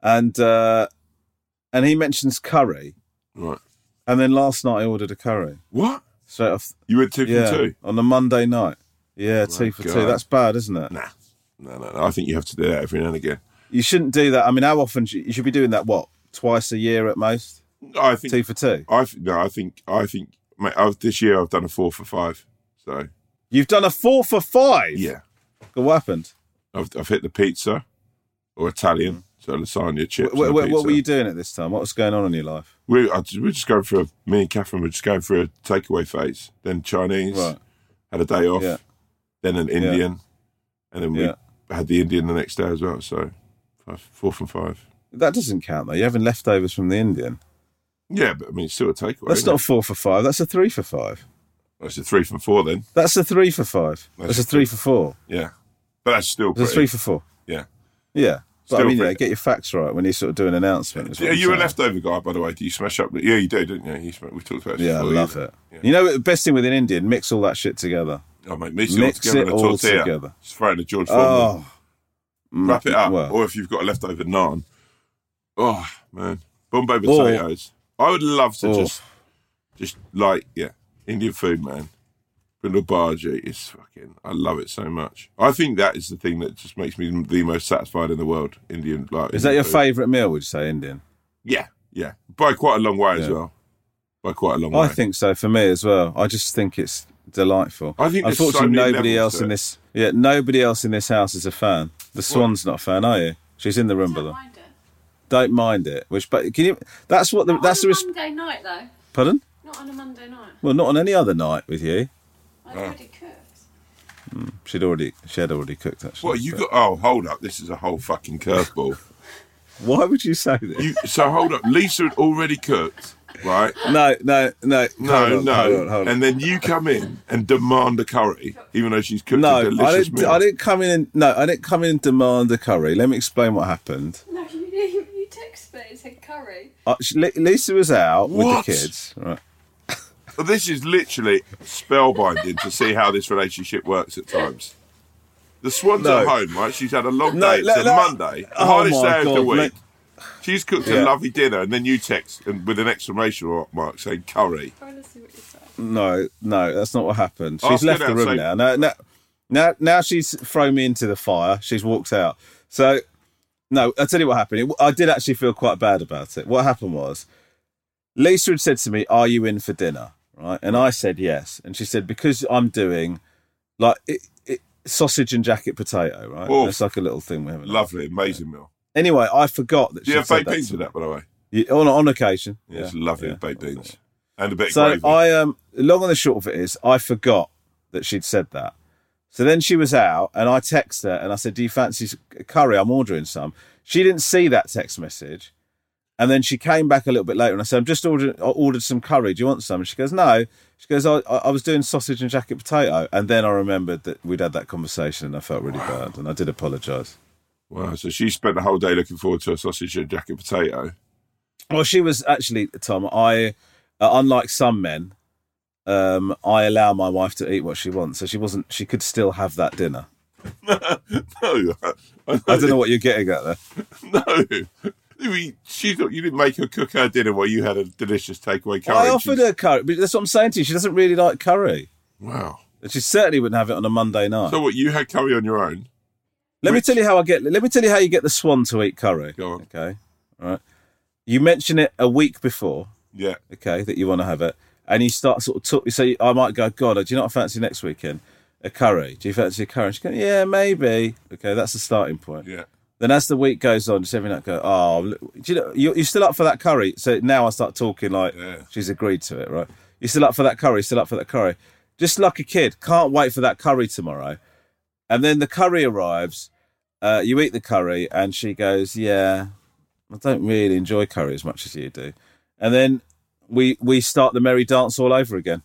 And uh, and he mentions curry. Right. And then last night I ordered a curry. What? Straight off. You went two for yeah, two? on a Monday night. Yeah, two My for two. That's bad, isn't it? Nah. no, no, no. I think you have to do that every now and again. You shouldn't do that. I mean, how often should, you should be doing that? What twice a year at most? I think Two for two. I th- no, I think I think mate, I've, this year I've done a four for five. So You've done a four for five. yeah, What happened? I've, I've hit the pizza or Italian, so lasagna chips. Wh- and wh- what were you doing at this time? What was going on in your life? We I, we're just going for a. Me and Catherine we were just going for a takeaway phase. Then Chinese. Right. Had a day off. Yeah. Then an Indian, and then we Yeah. had the Indian the next day as well. So five, four from five. That doesn't count though. You're having leftovers from the Indian. Yeah, but I mean, it's still a takeaway. That's not a four for five. That's a three for five. It? That's a three for four then. That's a three for five. That's That's, a three for four. Yeah, but that's still It's a three for four. yeah. Yeah. But I mean, you know, get your facts right when you sort of do an announcement. what Are I'm a leftover guy, by the way? Do you smash up? Yeah, you do, don't you? you sm- we've talked about this Yeah, I love you- it. Yeah. You know, the best thing with an Indian, mix all that shit together. Oh, mate, mix it all Mix together it in a all tortilla. together. Just throw it in a George Foreman. Oh, Wrap it up. Well, or if you've got a leftover naan. Oh, man. Bombay Or- oh. potatoes. I would love to Or- just, just like, yeah, Indian food, man. Brinjal bhaji is fucking, I love it so much. I think that is the thing that just makes me the most satisfied in the world. Indian, like. is that your food. favourite meal? Would you say Indian? Yeah, yeah. By quite a long way as well. By quite a long I way. I think so for me as well. I just think it's delightful. I think there's so unfortunately many nobody else to in this yeah nobody else in this house is a fan. The Swan's not a fan, are you? She's in the room, brother. mind it. Don't mind it. Which, but can you? That's what the Not that's the. on a Res- Monday night though. pardon? Not on a Monday night. Well, not on any other night with you. I'd already cooked. She'd already she had already cooked actually. What you but- got? Oh, hold up! This is a whole fucking curveball. Why would you say this? You, so hold up. Lisa had already cooked, right? no, no, no, No, hold on, no. hold on, hold on. And then you come in and demand a curry, even though she's cooked no, a I delicious didn't. meal. I didn't come in and no, I didn't come in and demand a curry. Let me explain what happened. No, you, you, you texted me and said curry. Uh, she- Li- Lisa was out What? with the kids, right? But this is literally spellbinding to see how this relationship works at times. The Swan's No. at home, right? She's had a long No, day. let- it's a let- Monday, the Oh hardest my day of the week. let- She's cooked Yeah. a lovely dinner, and then you text and with an exclamation mark saying curry. Trying to see what you said. No, no, that's not what happened. She's her left the room say- now. Now, now, now, now she's thrown me into the fire. She's walked out. So, no, I'll tell you what happened. It, I did actually feel quite bad about it. What happened was, Lisa had said to me, "Are you in for dinner?" Right, and I said yes. And she said because I'm doing like it, it, sausage and jacket potato. Right, Oh. it's like a little thing we have. Lovely, amazing meal. Anyway, I forgot that Do she you have baked beans with that, by the way? Yeah, on on occasion. Yeah, it's lovely yeah. baked beans and a bit of So gravy. I um long and the short of it is I forgot that she'd said that. So then she was out and I texted her and I said, Do you fancy curry? I'm ordering some. She didn't see that text message. And then she came back a little bit later and I said, I'm just ordered I ordered some curry. Do you want some? And she goes, No. She goes, I, I was doing sausage and jacket potato. And then I remembered that we'd had that conversation and I felt really bad. And I did apologise. wow, so she spent the whole day looking forward to a sausage and jacket potato. Well, she was actually Tom. I, uh, unlike some men, um, I allow my wife to eat what she wants, so she wasn't. She could still have that dinner. no, I, I don't know what you're getting at there. No, she thought you didn't make her cook her dinner while you had a delicious takeaway curry. I offered she's- her curry, but that's what I'm saying to you. She doesn't really like curry, Wow. and she certainly wouldn't have it on a Monday night. So what? You had curry on your own? let me tell you how I get. Let me tell you how you get the swan to eat curry. Go on. Okay, all right. You mention it a week before. Yeah. okay, that you want to have it, and you start sort of talk. You say, I might go, God, do you I fancy next weekend? A curry. Do you fancy a curry? She goes, Yeah, maybe. Okay, that's the starting point. Yeah. Then as the week goes on, just every night go, Oh, look, do you know you, you're still up for that curry? So now I start talking like Yeah. she's agreed to it, right? You're still up for that curry? Still up for that curry? Just like a kid, can't wait for that curry tomorrow. And then the curry arrives. Uh, you eat the curry, and she goes, "Yeah, I don't really enjoy curry as much as you do." And then we we start the merry dance all over again.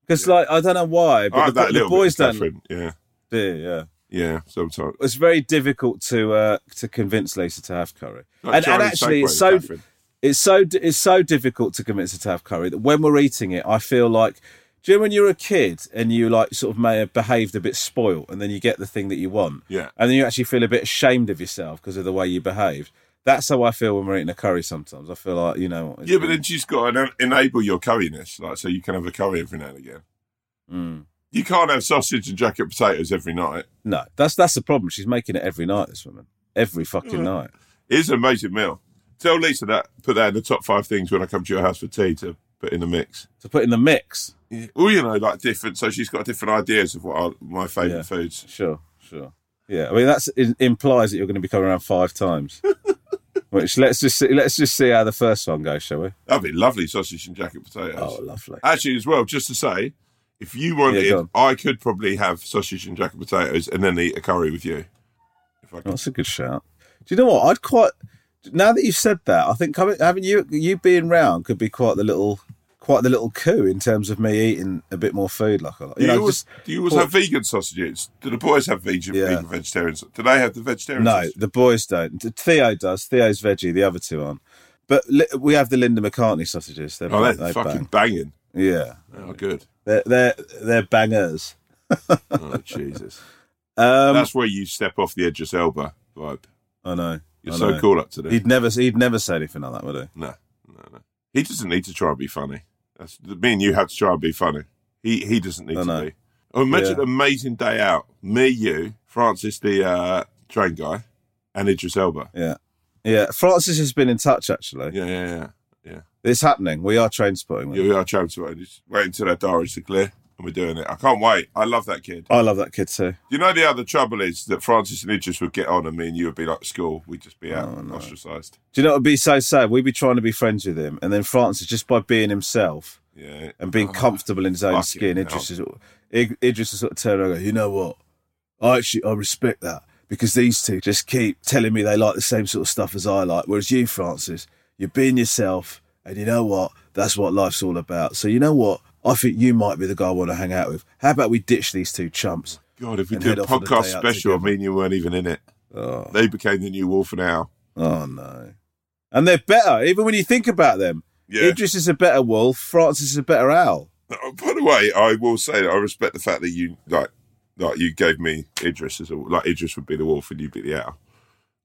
Because like I don't know why, but the, the boys don't. Yeah. do, yeah, Yeah. Sometimes. it's very difficult to uh, to convince Lisa to have curry. Like and, and actually, it's so Catherine. it's so it's so difficult to convince her to have curry that when we're eating it, I feel like. Do you know when you're a kid and you like sort of may have behaved a bit spoilt, and then you get the thing that you want, Yeah. and then you actually feel a bit ashamed of yourself because of the way you behaved. That's how I feel when we're eating a curry. Sometimes I feel like you know. Yeah, but then she's got to enable your curryness, like so you can have a curry every now and again. Mm. You can't have sausage and jacket potatoes every night. No, that's that's the problem. She's making it every night. This woman, every fucking night. It is an amazing meal. Tell Lisa that. Put that in the top five things when I come to your house for tea to put in the mix. To put in the mix. Yeah. Well, you know, like different. So she's got different ideas of what are my favourite Yeah. foods. Sure, sure. Yeah, I mean that's it implies that you're going to be coming around five times. Which let's just see, let's just see how the first one goes, shall we? That'd be lovely sausage and jacket potatoes. Oh, lovely. Actually, as well, just to say, if you wanted, Yeah, I could probably have sausage and jacket potatoes and then eat a curry with you. If I. Oh, that's a good shout. Do you know what? I'd quite now that you've said that, I think coming having you you being round could be quite the little quite the little coup in terms of me eating a bit more food. Like like. Do You you, know, always, just do you always have vegan sausages? Do the boys have vegan, Yeah. vegan vegetarians? Do they have the vegetarian? no, sausage? the boys don't. Theo does. Theo's veggie. The other two aren't. But li- we have the Linda McCartney sausages. They're, Oh, they're they fucking bang. banging. Yeah, Oh, good. They're they're they're bangers. Oh, Jesus. Um, That's where you step off the edge of Elba vibe. I know. You're I so know. cool up to there. He'd never he'd never say anything like that, would he? No, no, no. He doesn't need to try and be funny. That's me and you have to try and be funny. He he doesn't need I to know. be. Oh, imagine Yeah. an amazing day out. Me, you, Francis, the uh, train guy, and Idris Elba. Yeah, yeah. Francis has been in touch actually. Yeah, yeah, yeah. It's happening. We are train spotting. Yeah, we are trying to just wait until that diaries to clear, and we're doing it. I can't wait. I love that kid. I love that kid too. You know the other trouble is that Francis and Idris would get on, and me and you would be like school. We'd just be oh, out Oh, no. ostracised. Do you know what would be so sad? We'd be trying to be friends with him, and then Francis, just by being himself Yeah, and being Oh, comfortable in his own skin. Idris is, Idris is sort of turn around and go, you know what? I actually I respect that because these two just keep telling me they like the same sort of stuff as I like. Whereas you, Francis, you're being yourself, and you know what? That's what life's all about. So you know what? I think you might be the guy I want to hang out with. How about we ditch these two chumps? Oh God, if we did a off on a podcast special, I mean, you weren't even in it. Oh. They became the new Wolf and Owl. Oh no. And they're better, even when you think about them. Yeah. Idris is a better wolf, Francis is a better owl. Oh, By the way, I will say that I respect the fact that you like, like you gave me Idris as a like Idris would be the wolf and you'd be the owl,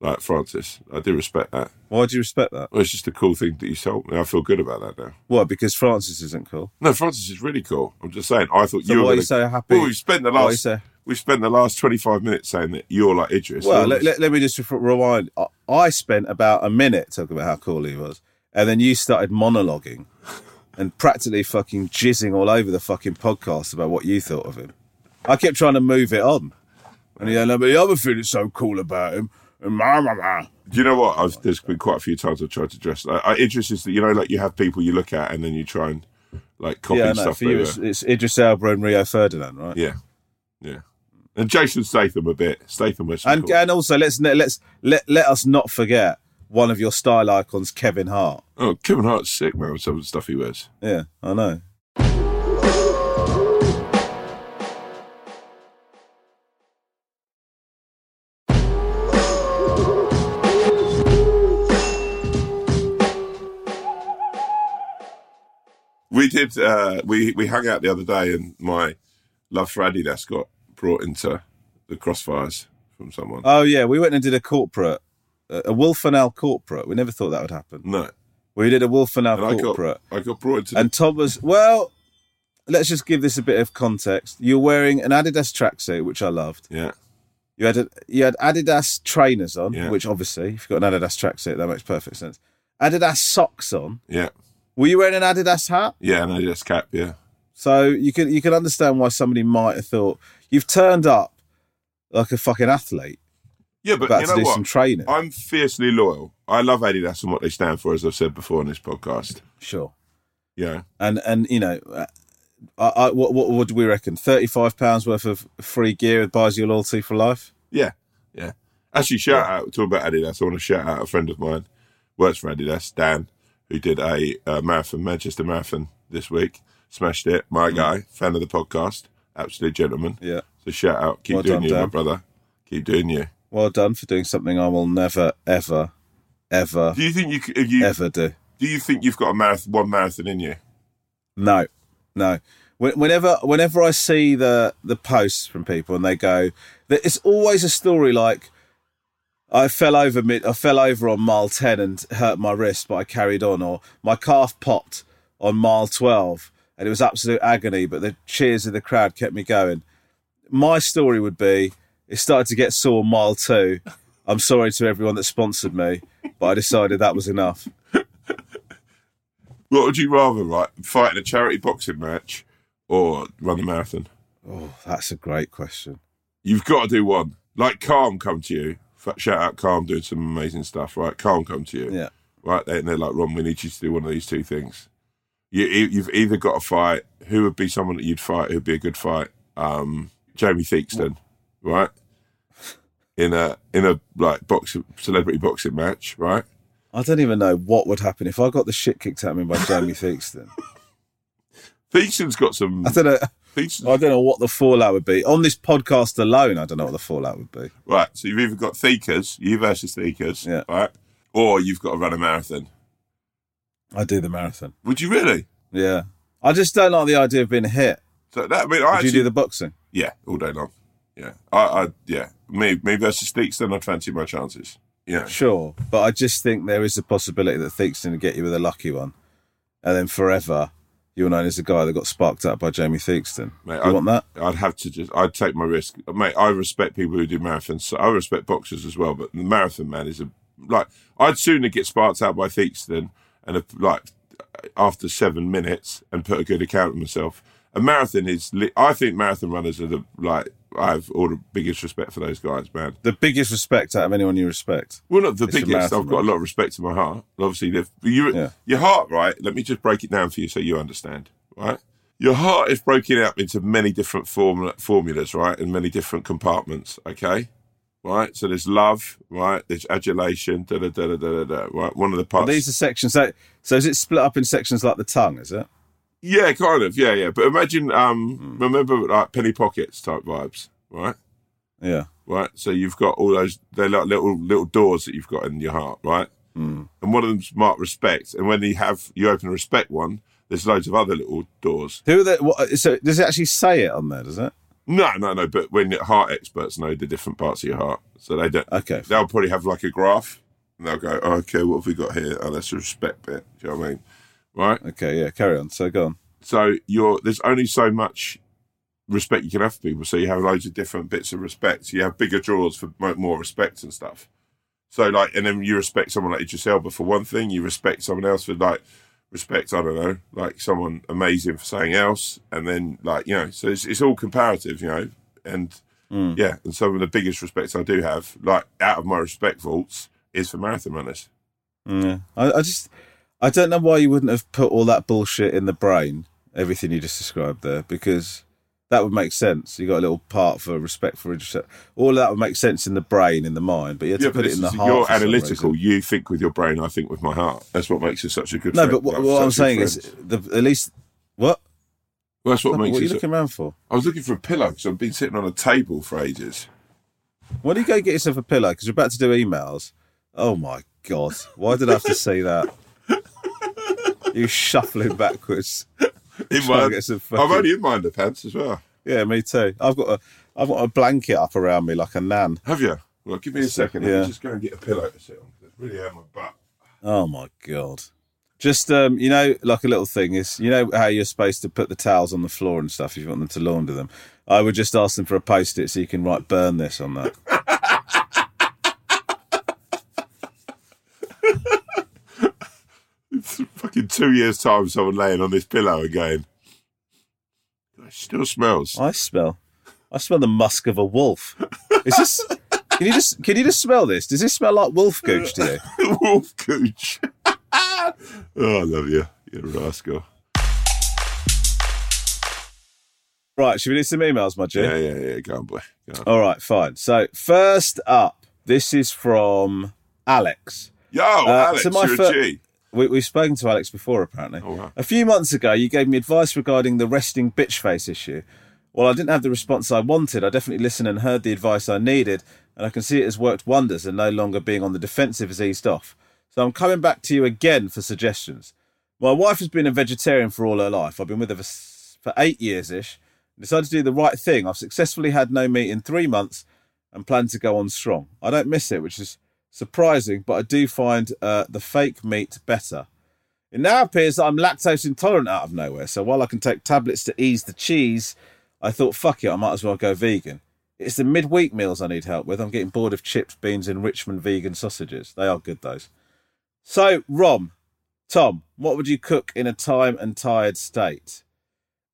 like Francis. I do respect that. Why do you respect that? Well, it's just a cool thing that you told me. I feel good about that now. What? Because Francis isn't cool. No, Francis is really cool. I'm just saying. I thought So you were why gonna, you so happy? Well, we spent the Why are you last so- we spent the last 25 minutes saying that you're like Idris. Well, let, let, let me just re- rewind. I, I spent about a minute talking about how cool he was, and then you started monologuing and practically fucking jizzing all over the fucking podcast about what you thought of him. I kept trying to move it on, and you know, but the other thing that's so cool about him, Do you know what? I've, there's been quite a few times I've tried to dress. Like, I, Idris is, you know, like you have people you look at and then you try and like copy Yeah, no, stuff. for you, it's, it's Idris Elba and Rio Ferdinand, right? yeah, yeah. And Jason Statham a bit. Statham was And cool. and also let's let's let let us not forget one of your style icons, Kevin Hart. oh, Kevin Hart's sick, man. With some of the stuff he wears. Yeah, I know. We did. Uh, we we hung out the other day, and my love for Adidas got brought into the crossfires from someone. Oh yeah, we went and did a corporate, a a Wolf and Owl corporate. We never thought that would happen. no, We did a Wolf and Owl and I got corporate, I got brought into. and Tom was well. Let's just give this a bit of context. You're wearing an Adidas tracksuit, which I loved. yeah, You had a, you had Adidas trainers on, Yeah. which obviously, if you've got an Adidas tracksuit, that makes perfect sense. Adidas socks on. yeah, Were you wearing an Adidas hat? yeah, and Adidas cap. Yeah, So you can you can understand why somebody might have thought you've turned up like a fucking athlete yeah. But you know do what? some training. I'm fiercely loyal. I love Adidas and what they stand for, as I've said before on this podcast. Sure. Yeah, And and you know, I, I, what what would we reckon? Thirty five pounds worth of free gear buys you loyalty for life. yeah, yeah. Actually, shout out talk about Adidas. I want to shout out a friend of mine, works for Adidas, Dan, who did a uh, marathon, Manchester Marathon this week. Smashed it. My guy, fan of the podcast, absolute gentleman. Mm. Yeah. So shout out, keep Well doing done, you, my brother. Keep doing you. Well done for doing something I will never ever ever Do you think you, if you ever do? Do you think you've got a marathon, one marathon in you? No, no. Whenever, whenever I see the the posts from people and they go, it's always a story like, I fell over mid, I fell over on mile ten and hurt my wrist, but I carried on, or my calf popped on mile twelve and it was absolute agony. But the cheers of the crowd kept me going. My story would be: it started to get sore on mile two. I'm sorry to everyone that sponsored me, but I decided that was enough. What would you rather, right? Fight in a charity boxing match or run a marathon? Oh, that's a great question. You've got to do one. Like Calm come to you. Shout out Calm doing some amazing stuff, right? Calm come to you. Yeah. Right, and they're like, Ron, we need you to do one of these two things. You, you- you've either got to fight. Who would be someone that you'd fight? Who'd be a good fight? Um, Jamie Theakston, right? In a in a like box celebrity boxing match, right? I don't even know what would happen if I got the shit kicked out of me by Jamie Theakston. Theakston's got some. I don't know. I don't know what the fallout would be on this podcast alone. I don't know what the fallout would be. Right, so you've either got Theakers, you versus Theakers, Yeah. right? Or you've got to run a marathon. I do the marathon. Would you really? Yeah, I just don't like the idea of being hit. So that I mean, I Would actually, you do the boxing? yeah, all day long. Yeah, I, I yeah, me me versus Theakston, I'd fancy my chances. Yeah, Sure, but I just think there is a possibility that Theakston will get you with a lucky one, and then forever you're known as the guy that got sparked up by Jamie Theakston. Mate, you I'd, want that? I'd have to just, I'd take my risk, mate. I respect people who do marathons. So I respect boxers as well, but the marathon man is a like. I'd sooner get sparked out by Theakston and a, like after seven minutes and put a good account of myself. A marathon is, I think marathon runners are the like. I have all the biggest respect for those guys, man. The biggest respect out of anyone you respect. Well, not the It's biggest. I've got a lot of respect in my heart. Obviously, you, Yeah. your heart, right? Let me just break it down for you so you understand, right? Your heart is broken up into many different formula, formulas, right? And many different compartments, okay? Right? So there's love, right? There's adulation, da da da da da da, right? One of the parts. these are sections. So, so is it split up in sections like the tongue? Is it? Yeah, kind of. Yeah, yeah. But imagine, um, Hmm. remember like penny pockets type vibes, right? Yeah. right? So you've got all those they're like little little doors that you've got in your heart, right? Mm. And one of them's marked respect. And when you have you open a respect one, there's loads of other little doors. Who are the? What, so does it actually say it on there? Does it? No, no, no. But when heart experts know the different parts of your heart, so they don't. Okay. They'll probably have like a graph, and they'll go, oh, "Okay, what have we got here? Oh, that's a respect bit." Do you know what I mean? Right. Okay. Yeah. Carry on. So go on. So you're there's only so much respect you can have for people. So you have loads of different bits of respect. So you have bigger draws for more respect and stuff. So like, and then you respect someone like Idris Elba for one thing. You respect someone else for like respect. I don't know, like someone amazing for something else. And then like you know, so it's, it's all comparative, you know. And Mm. yeah, and some of the biggest respects I do have, like out of my respect vaults, is for marathon runners. Yeah. I, I just, I don't know why you wouldn't have put all that bullshit in the brain, everything you just described there, because that would make sense. You got a little part for respect for Idris. All of that would make sense in the brain, in the mind, but you have Yeah, to put it in the heart. you're analytical. You think with your brain. I think with my heart. That's what makes you such a good. No, friend. but what, what I'm saying is, the, at least what? Well, that's what No, makes what are you. looking around for? I was looking for a pillow because I've been sitting on a table for ages. Why don't you go get yourself a pillow? Because you're about to do emails. Oh my god! Why did I have to say that? You shuffling backwards. In my, some I'm only in my underpants as well. Yeah, me too. I've got a, I've got a blanket up around me like a nan. Have you? Well, give me a second. Let Yeah. me just go and get a pillow to sit on. 'cause It's really hurt my butt. Oh my god! Just um, you know, like a little thing is, you know how you're supposed to put the towels on the floor and stuff if you want them to launder them. I would just ask them for a post-it so you can write "burn this" on that. fucking two years' time, someone laying on this pillow again. "It still smells." I smell, I smell the musk of a wolf. Is this? Can you just can you just smell this? Does this smell like wolf gooch to you? Wolf cooch. oh, I love you, you rascal. Right, should we do some emails, my G? Yeah, yeah, yeah. Go on, boy. Go on. All right, fine. So first up, this is from Alex. Yo, Uh, Alex, so my you're fir- a G. We, we've spoken to Alex before, apparently. Oh, wow. A few months ago, you gave me advice regarding the resting bitch face issue. While I didn't have the response I wanted, I definitely listened and heard the advice I needed, and I can see it has worked wonders and no longer being on the defensive has eased off. So I'm coming back to you again for suggestions. My wife has been a vegetarian for all her life. I've been with her for, for eight years ish. Decided to do the right thing. I've successfully had no meat in three months and plan to go on strong. I don't miss it, which is surprising, but I do find uh, the fake meat better. It now appears that I'm lactose intolerant out of nowhere, so while I can take tablets to ease the cheese, I thought, fuck it, I might as well go vegan. It's the midweek meals I need help with. I'm getting bored of chips, beans, and Richmond vegan sausages. They are good, those. So, Rom, Tom, what would you cook in a time and tired state?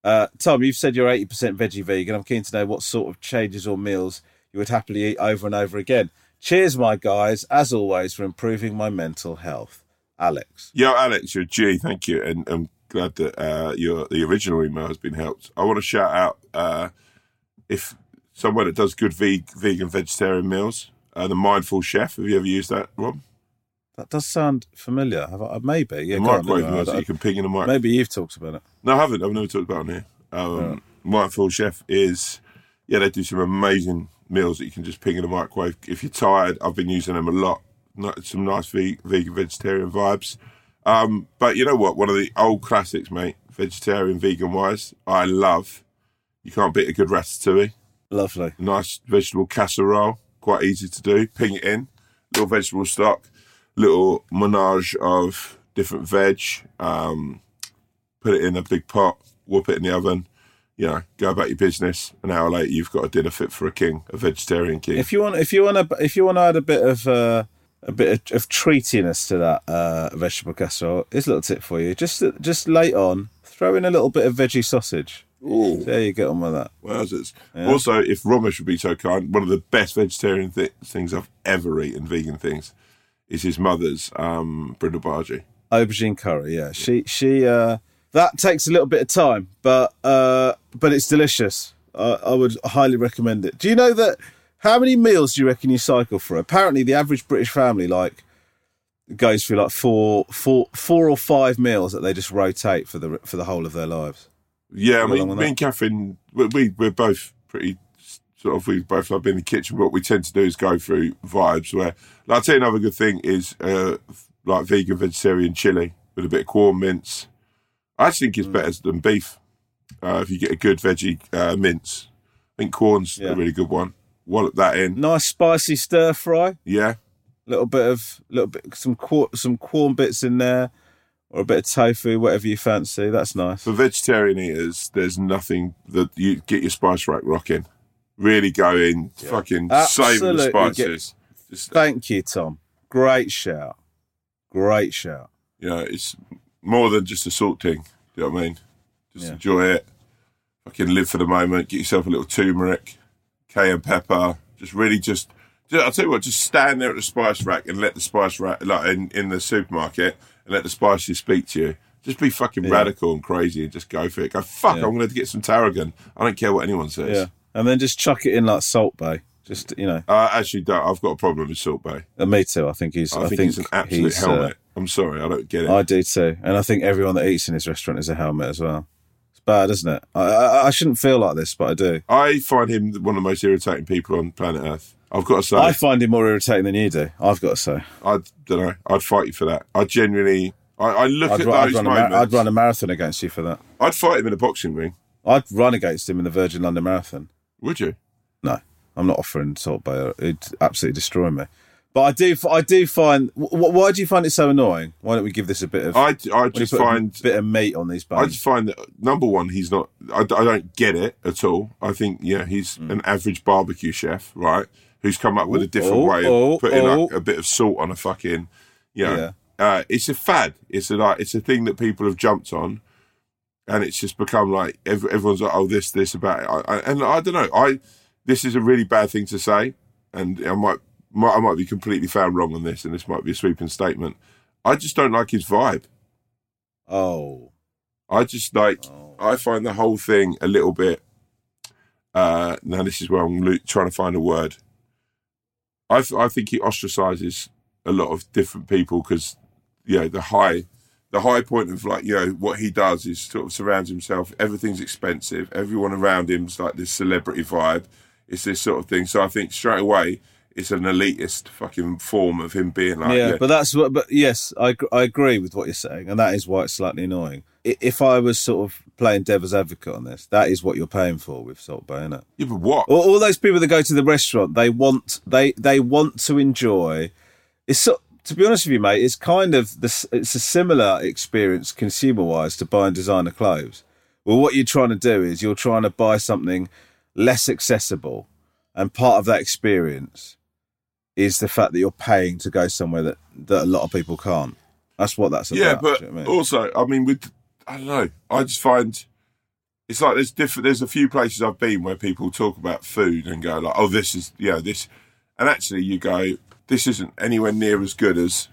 Uh, Tom, you've said you're 80% veggie vegan. I'm keen to know what sort of changes or meals you would happily eat over and over again. Cheers, my guys, as always, for improving my mental health. Alex. Yo, Alex, you're a G. Thank you, and I'm glad that uh, your the original email has been helped. I want to shout out uh, if someone that does good veg- vegan vegetarian meals, uh, the Mindful Chef. Have you ever used that, Rob? That does sound familiar. Have I, maybe. Yeah, microwave meals that you can ping in the mic. Maybe you've talked about it. No, I haven't. I've never talked about it on here. Um, Mindful Chef is, yeah, they do some amazing meals that you can just ping in the microwave. If you're tired, I've been using them a lot. Some nice ve- vegan, vegetarian vibes. Um, but you know what? One of the old classics, mate, vegetarian, vegan wise, I love. You can't beat a good ratatouille. Lovely. Nice vegetable casserole, quite easy to do. Ping it in, little vegetable stock, little menage of different veg. Um, put it in a big pot, whoop it in the oven. You know, go about your business. An hour later, you've got a dinner fit for a king, a vegetarian king. If you want, if you want to, if you want to add a bit of uh, a bit of, of treatiness to that uh, vegetable casserole, here's a little tip for you. Just just late on, throw in a little bit of veggie sausage. Ooh. There you get on with that. Wowzers. Yeah. Also, if Romesh would be so kind, one of the best vegetarian th- things I've ever eaten, vegan things, is his mother's um, brinjal bhaji. Aubergine curry, yeah. She she uh, that takes a little bit of time, but uh, but it's delicious. I, I would highly recommend it. Do you know that? How many meals do you reckon you cycle for? Apparently, the average British family like goes through like four four four or five meals that they just rotate for the for the whole of their lives. Yeah, I mean, me and Catherine, we, we we're both pretty sort of. We both love being in the kitchen. What we tend to do is go through vibes. Where, like, I'll tell you another good thing is uh, like vegan vegetarian chili with a bit of corn mince. I actually think it's Mm. better than beef uh, if you get a good veggie uh, mince. I think corn's Yeah. a really good one. Wallop that in. Nice spicy stir fry. Yeah, little bit of little bit some corn, some corn bits in there, or a bit of tofu, whatever you fancy. That's nice. for vegetarian eaters, there's nothing that you get your spice rack rocking. Really go in, fucking savour the Absolutely get- spices. Just Thank you, Tom. Great shout. Great shout. know, it's more than just a salt thing. Do You know what I mean? Just Yeah. enjoy it. Fucking live for the moment. Get yourself a little turmeric, cayenne pepper. Just really just. ju- I'll tell you what. Just stand there at the spice rack and let the spice rack, like in, in the supermarket, and let the spices speak to you. Just be fucking Yeah. radical and crazy and just go for it. Go fuck. Yeah. I'm going to get some tarragon. I don't care what anyone says. Yeah, and then just chuck it in like Salt Bae. Just you know, I actually don't. I've got a problem with Salt Bae. uh, me too. I think he's. I, I, think, he's an absolute he's, uh, helmet. I'm sorry, I don't get it. I do too, and I think everyone that eats in his restaurant is a helmet as well. It's bad, isn't it? I, I, I shouldn't feel like this, but I do. I find him one of the most irritating people on planet Earth. I've got to say. I find him more irritating than you do. I've got to say. I don't know. I'd fight you for that. I genuinely. I, I look I'd, at ru- I'd those run a mar- I'd run a marathon against you for that. I'd fight him in a boxing ring. I'd run against him in the Virgin London Marathon. Would you? No, I'm not offering Salt Bae. It'd absolutely destroy me. But I do, I do find. wh- wh- Why do you find it so annoying? Why don't we give this a bit of? I, I why don't you just put a find. bit of meat on these bones. I just find that number one, he's not. I, I don't get it at all. I think yeah, he's Hmm. an average barbecue chef, right? Who's come up with a different oh, way of oh, putting oh. like a bit of salt on a fucking. You know, Yeah. uh, it's a fad. It's a like it's a thing that people have jumped on, and it's just become like ev- everyone's like, oh, this, this about it. I, I, and I don't know. I this is a really bad thing to say, and I might I might be completely found wrong on this, and this might be a sweeping statement. I just don't like his vibe. oh, I just like I find the whole thing a little bit. Uh, now this is where I'm lo- trying to find a word. I th- I think he ostracizes a lot of different people because yeah the high the high point of like you know what he does is sort of surrounds himself. Everything's expensive. Everyone around him's like this celebrity vibe. It's this sort of thing. So I think straight away it's an elitist fucking form of him being like yeah, but that's what. But yes, I I agree with what you're saying, and that is why it's slightly annoying. If I was sort of playing devil's advocate on this, that is what you're paying for with Salt Bae, isn't it? yeah, but what? All, all those people that go to the restaurant, they want they they want to enjoy. It's so, to be honest with you, mate, it's kind of this. It's a similar experience consumer wise to buying designer clothes. Well, what you're trying to do is you're trying to buy something less accessible, and part of that experience is the fact that you're paying to go somewhere that that a lot of people can't. That's what that's about. yeah, but you know I mean? also, I mean, with I don't know. I just find it's like there's different. There's a few places I've been where people talk about food and go like, "Oh, this is yeah, this," and actually you go, "This isn't anywhere near as good as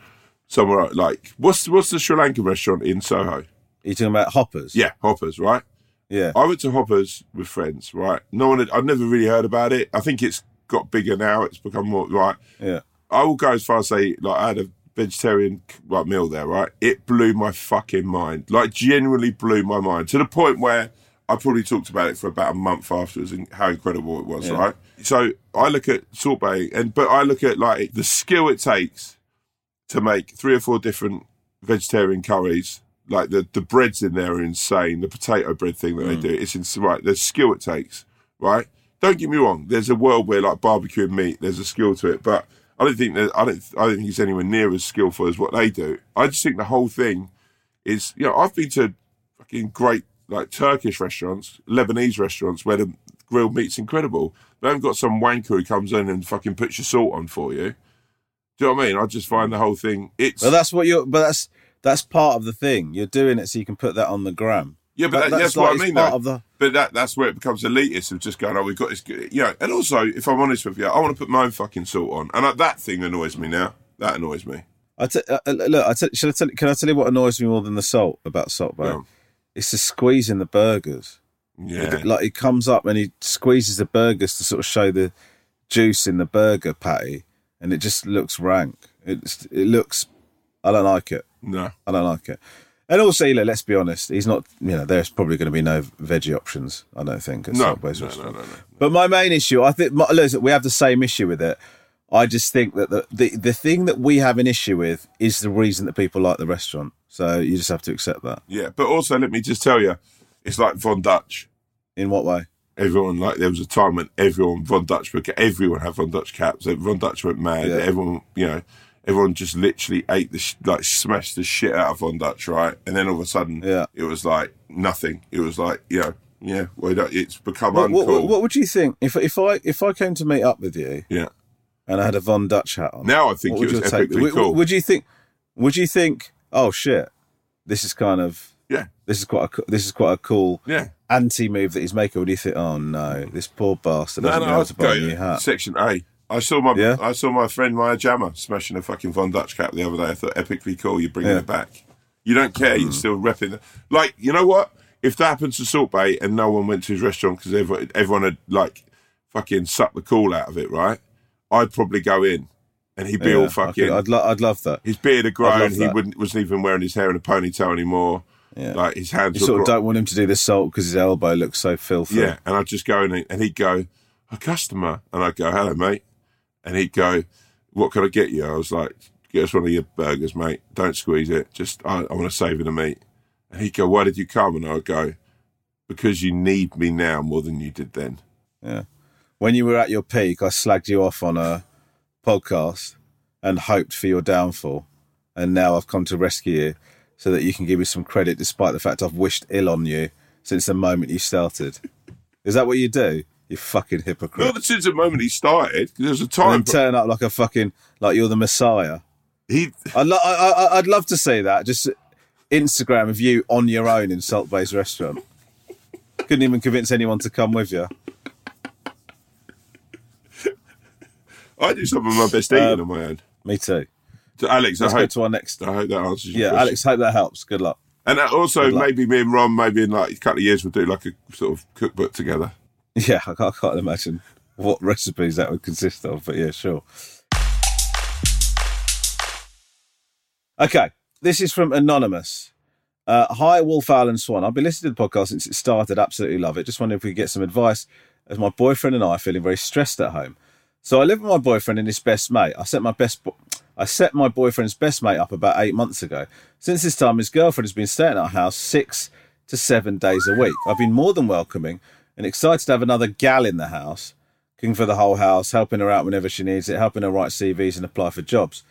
somewhere like what's what's the Sri Lankan restaurant in Soho?" You're talking about hoppers. Yeah, Hoppers, right? Yeah. I went to Hoppers with friends, right? No one had, I'd never really heard about it. I think it's got bigger now. It's become more right. Yeah. I will go as far as say, like, I had a vegetarian like meal there, right? It blew my fucking mind. Like, genuinely blew my mind to the point where I probably talked about it for about a month afterwards and how incredible it was, Yeah. right? So I look at Bae, and but I look at like the skill it takes to make three or four different vegetarian curries. Like the the breads in there are insane. The potato bread thing that they Mm. do, it's ins- right. The skill it takes, right? Don't get me wrong. There's a world where like barbecuing meat, there's a skill to it, but I don't think that I don't I don't think it's anywhere near as skillful as what they do. I just think the whole thing is you know I've been to fucking great like Turkish restaurants, Lebanese restaurants where the grilled meat's incredible. They haven't got some wanker who comes in and fucking puts your salt on for you. Do you know what I mean? I just find the whole thing it's Well, that's what you're. But that's that's part of the thing. You're doing it so you can put that on the gram. Yeah, but That- that, that's, like- what I mean. Part Though. of the. But that that's where it becomes elitist of just going, oh, we've got this, you know. And also, if I'm honest with you, I want to put my own fucking salt on, and uh, that thing annoys me now. That annoys me. I t- uh, uh, look. I t- should I tell? Can I tell you what annoys me more than the salt about salt bae? Yeah. It's the squeeze in the burgers. Yeah, It- like he comes up and he squeezes the burgers to sort of show the juice in the burger patty, and it just looks rank. It's it looks. I don't like it. no. I don't like it. And also, you know, let's be honest. He's not. You know, there's probably going to be no veggie options. I don't think. At No, Subway's no, no, no, no. But my main issue, I think, listen, we have the same issue with it. I just think that the, the the thing that we have an issue with is the reason that people like the restaurant. So you just have to accept that. Yeah, but also let me just tell you, it's like Von Dutch. In what way? Everyone like there was a time when everyone Von Dutch, everyone had Von Dutch caps. Von Dutch went mad. Yeah. Everyone, you know, everyone just literally ate the sh- like smashed the shit out of Von Dutch, right? And then all of a sudden, Yeah. it was like nothing. It was like you know, yeah, well, it's become What, uncool. what, what would you think if if I if I came to meet up with you yeah. and I had a Von Dutch hat on? Now I think it would was epically Would- cool. Would you think? Would you think? Oh shit! This is kind of yeah, this is quite a this is quite a cool yeah. anti move that he's making. Do you think? Oh no, this poor bastard No, no, been I'd to buy a new hat. section A. I saw my Yeah? I saw my friend Maya Jama smashing a fucking Von Dutch cap the other day. I thought epically cool. You're bringing Yeah. it back. You don't care. Hmm. You're still repping. it. Like you know what? If that happens to Salt Bae and no one went to his restaurant because everyone, everyone had like fucking sucked the cool out of it, right? I'd probably go in and he'd be Yeah, all fucking. could- I'd, lo- I'd love that. his beard had grown. He wouldn't wasn't even wearing his hair in a ponytail anymore. Yeah. Like his hands You sort of gro- don't want him to do the salt because his elbow looks so filthy. Yeah, and I'd just go in and he'd go, a customer. And I'd go, hello, mate. And he'd go, what can I get you? I was like, get us one of your burgers, mate. Don't squeeze it. Just, I, I want to savour the meat. And he'd go, why did you come? And I'd go, because you need me now more than you did then. Yeah. When you were at your peak, I slagged you off on a podcast and hoped for your downfall. And now I've come to rescue you so that you can give me some credit despite the fact I've wished ill on you since the moment you started. Is that what you do? You fucking hypocrite. Not since the moment he started, there was a and time. then turn up like a fucking, like you're the messiah. He, I'd, lo- I, I, I'd love to say that. Just Instagram of you on your own in Salt Bae's restaurant. Couldn't even convince anyone to come with you. I do some of my best eating Um, on my own. Me too. So Alex, Let's I go hope, to our next. I hope that answers your Yeah, question. Alex, hope that helps. Good luck. And also, maybe me and Ron, maybe in like a couple of years, we'll do like a sort of cookbook together. Yeah, I can't, I can't imagine what recipes that would consist of, but yeah, sure. Okay, this is from Anonymous. Uh, Hi, Wolf Owl and Swan. I've been listening to the podcast since it started. Absolutely love it. Just wondering if we could get some advice as my boyfriend and I are feeling very stressed at home. So I live with my boyfriend and his best mate. I set my best bo- I set my boyfriend's best mate up about eight months ago. Since this time, his girlfriend has been staying at our house six to seven days a week. I've been more than welcoming and excited to have another gal in the house, cooking for the whole house, helping her out whenever she needs it, helping her write CVs and apply for jobs.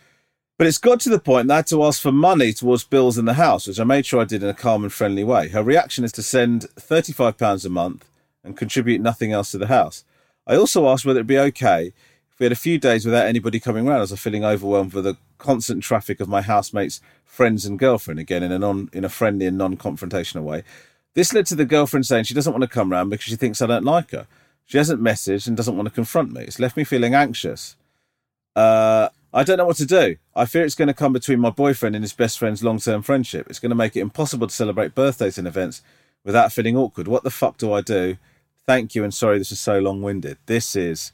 But it's got to the point that I had to ask for money towards bills in the house, which I made sure I did in a calm and friendly way. Her reaction is to send £35 a month and contribute nothing else to the house. I also asked whether it'd be okay if we had a few days without anybody coming round as I'm feeling overwhelmed with the constant traffic of my housemates' friends and girlfriend, again in a non in a friendly and non-confrontational way. This led to the girlfriend saying she doesn't want to come round because she thinks I don't like her. She hasn't messaged and doesn't want to confront me. It's left me feeling anxious. Uh, I don't know what to do. I fear it's going to come between my boyfriend and his best friend's long term friendship. It's going to make it impossible to celebrate birthdays and events without feeling awkward. What the fuck do I do? Thank you and sorry this is so long winded. This is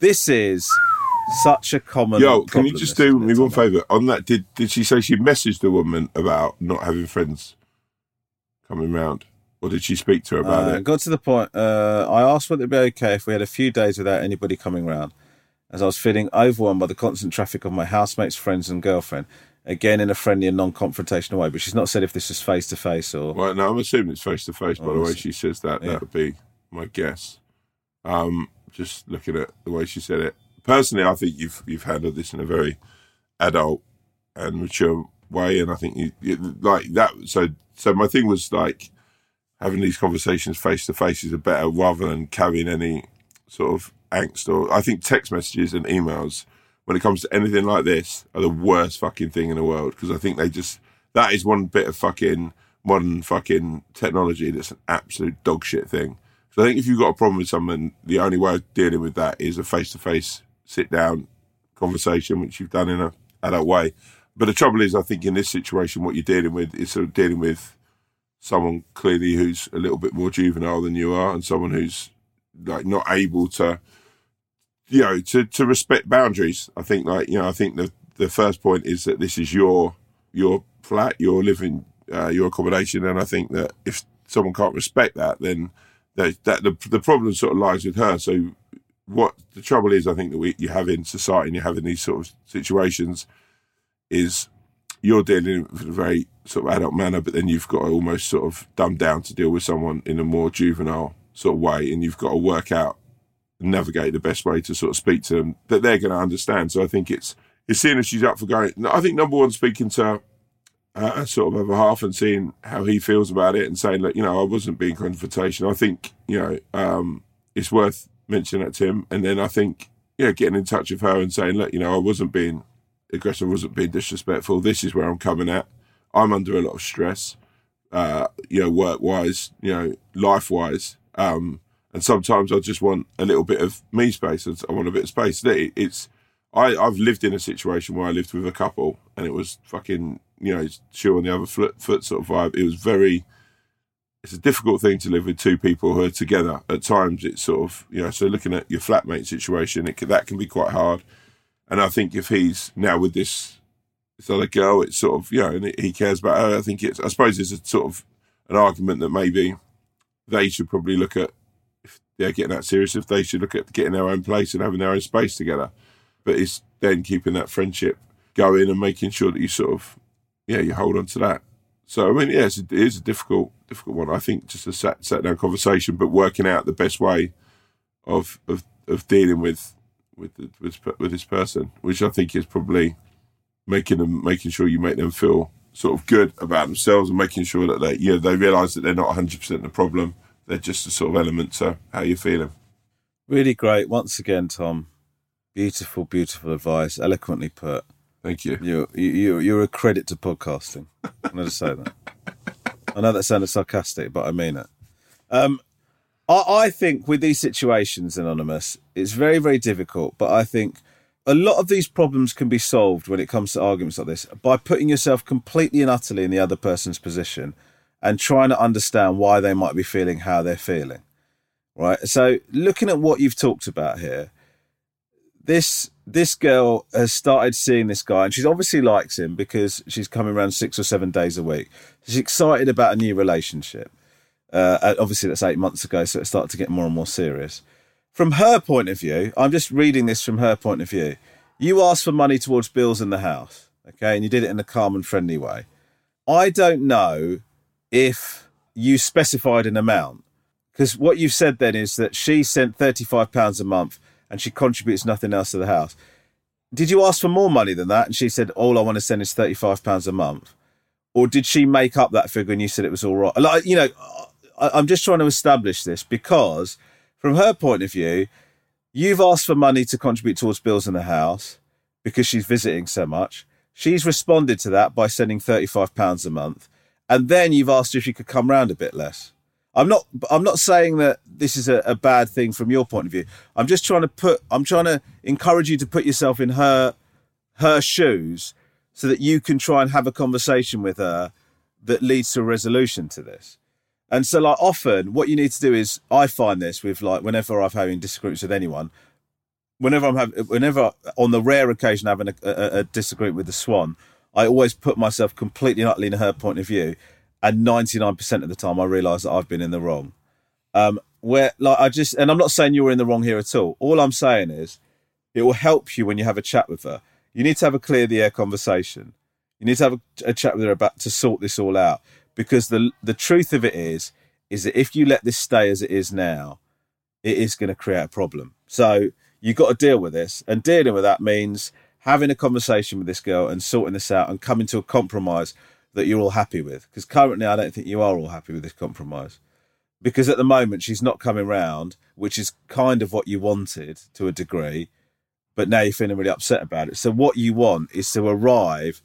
this is such a common Yo, can you just do me one favour? On that, did did she say she messaged the woman about not having friends coming round, or did she speak to her about Uh, it? got to the point. Uh, I asked whether it'd be okay if we had a few days without anybody coming round, as I was feeling overwhelmed by the constant traffic of my housemates, friends, and girlfriend. Again, in a friendly and non-confrontational way, but she's not said if this is face to face or. Well, no, I'm assuming it's face to face. By Oh, the way, she says that yeah. that would be my guess. Um, just looking at the way she said it. Personally, I think you've you've handled this in a very adult and mature way, and I think you, you like that. So, so my thing was like having these conversations face to face is a better rather than carrying any sort of angst or I think text messages and emails when it comes to anything like this are the worst fucking thing in the world because I think they just that is one bit of fucking modern fucking technology that's an absolute dog shit thing. So I think if you've got a problem with someone, the only way of dealing with that is a face to face sit down conversation, which you've done in a adult way. But the trouble is, I think in this situation, what you're dealing with is sort of dealing with someone clearly who's a little bit more juvenile than you are, and someone who's like not able to, you know, to to respect boundaries. I think like you know, I think the the first point is that this is your your flat, your living, uh, your accommodation, and I think that if someone can't respect that, then that, that the the problem sort of lies with her. So what the trouble is, I think that we you have in society and you have in these sort of situations is you're dealing with a very sort of adult manner, but then you've got to almost sort of dumb down to deal with someone in a more juvenile sort of way, and you've got to work out navigate the best way to sort of speak to them that they're going to understand. So I think it's it's seeing if she's up for going. I think number one, speaking to uh, sort of other half and seeing how he feels about it and saying, look, you know, I wasn't being confrontational. I think, you know, um, it's worth mentioning that to him. And then I think, yeah, getting in touch with her and saying, look, you know, I wasn't being aggressive, wasn't being disrespectful. This is where I'm coming at. I'm under a lot of stress, uh, you know, work wise, you know, life wise. Um, and sometimes I just want a little bit of me space. I want a bit of space. It- It's, I, I've lived in a situation where I lived with a couple and it was fucking, you know, shoe on the other foot, foot sort of vibe. It was very, it's a difficult thing to live with two people who are together. At times it's sort of, you know, so looking at your flatmate situation, it that can be quite hard. And I think if he's now with this, this other girl, it's sort of, you know, and he cares about her. I think it's, I suppose it's a sort of an argument that maybe they should probably look at, if they're getting that serious, if they should look at getting their own place and having their own space together but it's then keeping that friendship going and making sure that you sort of yeah you hold on to that so i mean yes it is a difficult difficult one i think just a sat, sat down conversation but working out the best way of of, of dealing with with, the, with with this person which i think is probably making them making sure you make them feel sort of good about themselves and making sure that they you know they realize that they're not 100% the problem they're just a sort of element to how you're feeling Really great. Once again, Tom. Beautiful, beautiful advice. Eloquently put. Thank you. You're, you, you're a credit to podcasting. I'm going to say that. I know that sounded sarcastic, but I mean it. Um, I, I think with these situations, Anonymous, it's very, very difficult. But I think a lot of these problems can be solved when it comes to arguments like this by putting yourself completely and utterly in the other person's position and trying to understand why they might be feeling how they're feeling. Right. So, looking at what you've talked about here, this this girl has started seeing this guy and she's obviously likes him because she's coming around six or seven days a week she's excited about a new relationship uh, obviously that's eight months ago so it started to get more and more serious from her point of view i'm just reading this from her point of view you asked for money towards bills in the house okay and you did it in a calm and friendly way i don't know if you specified an amount because what you've said then is that she sent £35 a month and she contributes nothing else to the house. did you ask for more money than that? And she said, all I want to send is £35 a month. Or did she make up that figure and you said it was all right? Like, you know, I'm just trying to establish this because from her point of view, you've asked for money to contribute towards bills in the house because she's visiting so much. She's responded to that by sending £35 a month. And then you've asked if you could come round a bit less. I'm not I'm not saying that this is a, a bad thing from your point of view. I'm just trying to put I'm trying to encourage you to put yourself in her her shoes so that you can try and have a conversation with her that leads to a resolution to this. And so like often what you need to do is I find this with like whenever I'm having disagreements with anyone, whenever I'm having whenever on the rare occasion having a, a, a disagreement with the swan, I always put myself completely and utterly in her point of view and 99% of the time I realize that I've been in the wrong. Um, where like I just and I'm not saying you're in the wrong here at all. All I'm saying is it will help you when you have a chat with her. You need to have a clear the air conversation. You need to have a, a chat with her about to sort this all out because the the truth of it is is that if you let this stay as it is now, it is going to create a problem. So you've got to deal with this, and dealing with that means having a conversation with this girl and sorting this out and coming to a compromise that you're all happy with. Because currently, I don't think you are all happy with this compromise. Because at the moment, she's not coming round, which is kind of what you wanted to a degree, but now you're feeling really upset about it. So, what you want is to arrive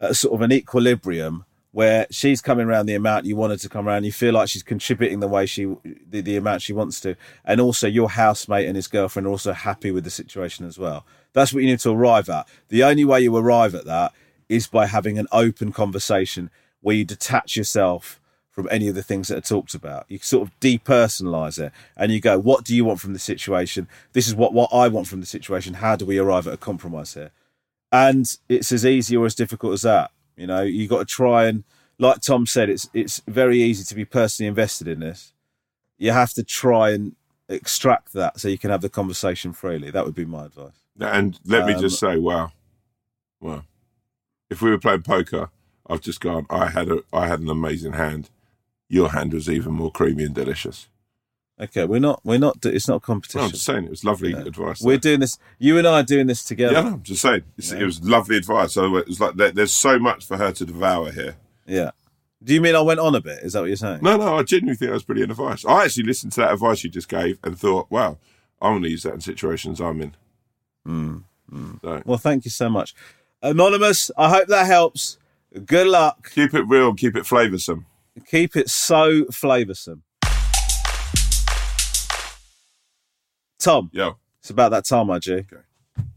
at sort of an equilibrium where she's coming around the amount you want her to come around. You feel like she's contributing the way she, the, the amount she wants to, and also your housemate and his girlfriend are also happy with the situation as well. That's what you need to arrive at. The only way you arrive at that is by having an open conversation where you detach yourself from any of the things that are talked about. You sort of depersonalize it and you go, what do you want from the situation? This is what, what I want from the situation. How do we arrive at a compromise here? And it's as easy or as difficult as that. You know, you got to try and, like Tom said, it's it's very easy to be personally invested in this. You have to try and extract that so you can have the conversation freely. That would be my advice. And let me Um, just say, wow, wow. If we were playing poker, I've just gone. I had a, I had an amazing hand. Your hand was even more creamy and delicious. Okay, we're not we're not it's not a No, competition. I'm just saying it was lovely know, advice. We're doing this. You and I are doing this together. yeah, no, I'm just saying Yeah. it was lovely advice. So it was like there, there's so much for her to devour here. Yeah. Do you mean I went on a bit? Is that what you're saying? No, no, I genuinely think that was brilliant advice. I actually listened to that advice you just gave and thought, wow, I'm going to use that in situations I'm in. Mm, mm. So Well, thank you so much, anonymous. I hope that helps. Good luck. keep it real, keep it flavoursome. Keep it so flavoursome. Tom, Yo, it's about that time, my G.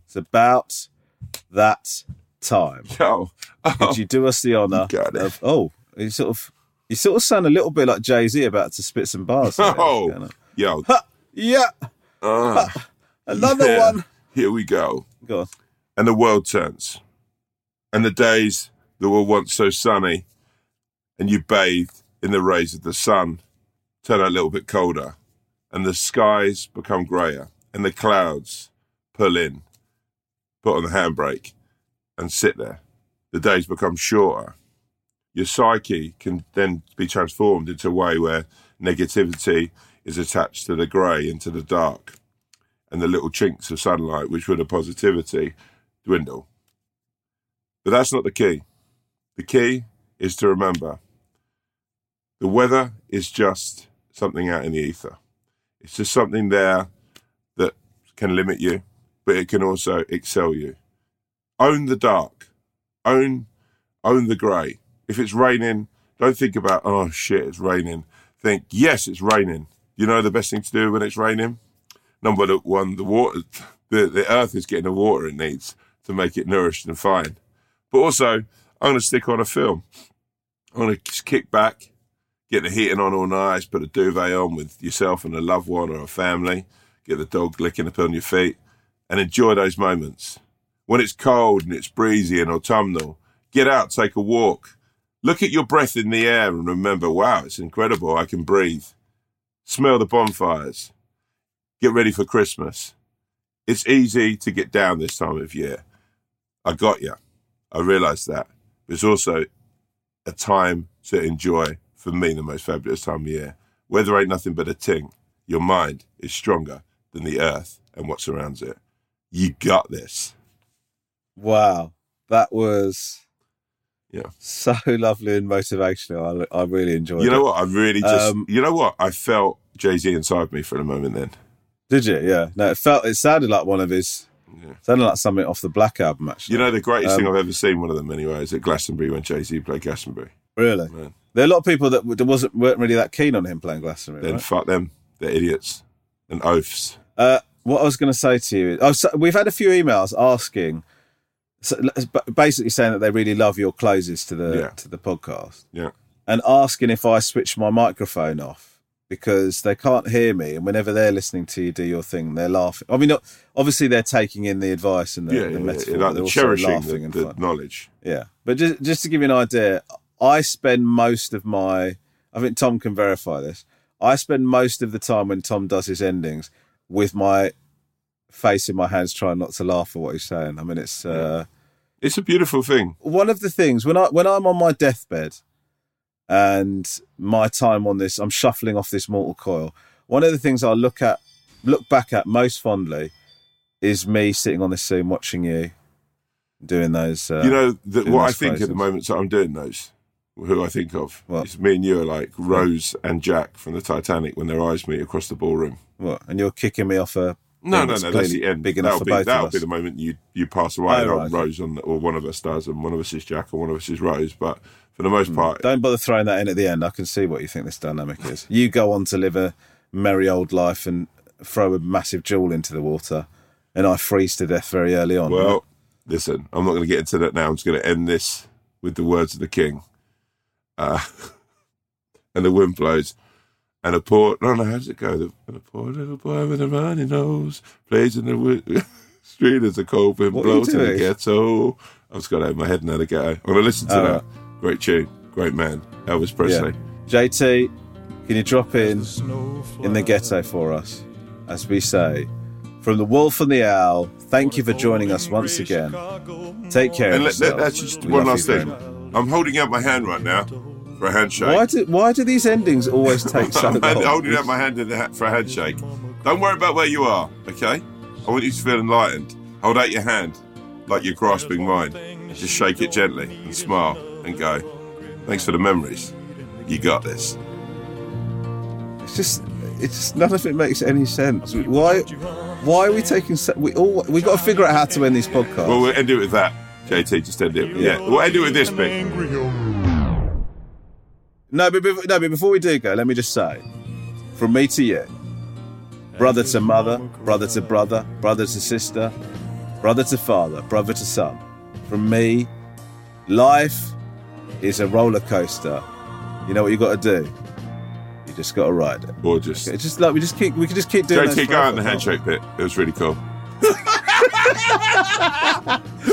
It's about that time. yo. Oh, Could you do us the honour got it. of? Oh, you sort of, you sort of sound a little bit like Jay Z about to spit some bars. oh, yo. Ha, yeah, Uh, another yeah. one. Here we go. Go on. and the world turns. And the days that were once so sunny and you bathed in the rays of the sun turn a little bit colder, and the skies become greyer, and the clouds pull in, put on the handbrake, and sit there. The days become shorter. Your psyche can then be transformed into a way where negativity is attached to the grey and to the dark, and the little chinks of sunlight, which were the positivity, dwindle. But that's not the key. The key is to remember the weather is just something out in the ether. It's just something there that can limit you, but it can also excel you. Own the dark. Own own the grey. If it's raining, don't think about oh shit, it's raining. Think, yes, it's raining. You know the best thing to do when it's raining? Number one, the water the, the earth is getting the water it needs to make it nourished and fine. But also, I'm to stick on a film. I'm just kick back, get the heating on all nice, put a duvet on with yourself and a loved one or a family, get the dog licking up on your feet, and enjoy those moments. When it's cold and it's breezy and autumnal, get out, take a walk. Look at your breath in the air and remember, wow, it's incredible. I can breathe. Smell the bonfires. Get ready for Christmas. It's easy to get down this time of year. I got you. I realise that. But it's also a time to enjoy, for me, the most fabulous time of year. Weather ain't nothing but a ting. Your mind is stronger than the earth and what surrounds it. You got this. Wow, that was Yeah. so lovely and motivational. I, I really enjoyed it. You know what? I really just. Um, you know what? I felt Jay Z inside me for a moment. Then Did you? Yeah. No, it felt. It sounded like one of his. Sounded like something off the Black album. Actually, you know the greatest thing Um, I've ever seen. One of them anyway is at Glastonbury when Jay Z played Glastonbury. Really? Man. There are a lot of people that wasn't weren't really that keen on him playing Glastonbury. Then Right? fuck them. They're idiots and oafs. Uh, what I was going to say to you, oh, so we've had a few emails asking, so, basically saying that they really love your closes to the Yeah. to the podcast, Yeah. and asking if I switch my microphone off because they can't hear me, and whenever they're listening to you do your thing, they're laughing. I mean, not, obviously they're taking in the advice and the, yeah, the yeah, metaphor, yeah, like they're cherishing laughing the, and the knowledge. Yeah, but just just to give you an idea, I spend most of my. I think Tom can verify this. I spend most of the time when Tom does his endings with my face in my hands, trying not to laugh at what he's saying. I mean, it's uh, It's a beautiful thing. one of the things when I when I'm on my deathbed and my time on this, I'm shuffling off this mortal coil. One of the things I look at, look back at most fondly, is me sitting on this scene watching you doing those. Uh, you know, the, doing what I think at the moment that I'm doing those, who I think of, is me and you are like Rose and Jack from the Titanic when their eyes meet across the ballroom. What? And you're kicking me off a No, no, no. That's the end. Big enough that'll for be both that'll be the moment you you pass away, Oh, and right. Rose on, or one of us does, and one of us is Jack, and one of us is Rose. But for the most hmm. part, Don't bother throwing that in at the end. I can see what you think this dynamic is. You go on to live a merry old life and throw a massive jewel into the water, and I freeze to death very early on. well, listen, I'm not going to get into that now. I'm just going to end this with the words of the king. Uh, and the wind blows. And a poor, no, no, how does it go? The, and a poor little boy with a runny nose plays in the street as the cold wind What blows in the ghetto. I've just got it in my head now, the ghetto. I'm going to listen to Oh, that. Great tune, great man, Elvis Presley. Yeah. JT, can you drop in in the ghetto for us? As we say, from the wolf and the owl, thank you for joining us once again. Take care. And of let, let, that's just We one last thing. much. I'm holding out my hand right now for a handshake. Why do why do these endings always take so I'm long? holding out my hand ha- for a handshake. Don't worry about where you are, okay? I want you to feel enlightened. Hold out your hand like you're grasping mine. Just shake it gently and smile and go, thanks for the memories. You got this. It's just, it's just none of it makes any sense. Why, why are we taking? We all we got to figure out how to end these podcasts. Well, we'll end it with that. JT, just end it. Yeah, we'll end it with this bit. No, but bef- no, but before we do go, let me just say, from me to you, brother to mother, brother to brother, brother to sister, brother to father, brother to son. From me, life is a roller coaster. You know what you got to do? You just got to ride it. Or just, It's just like we just keep, we can just keep doing. JT, those go out in the handshake bit. It was really cool.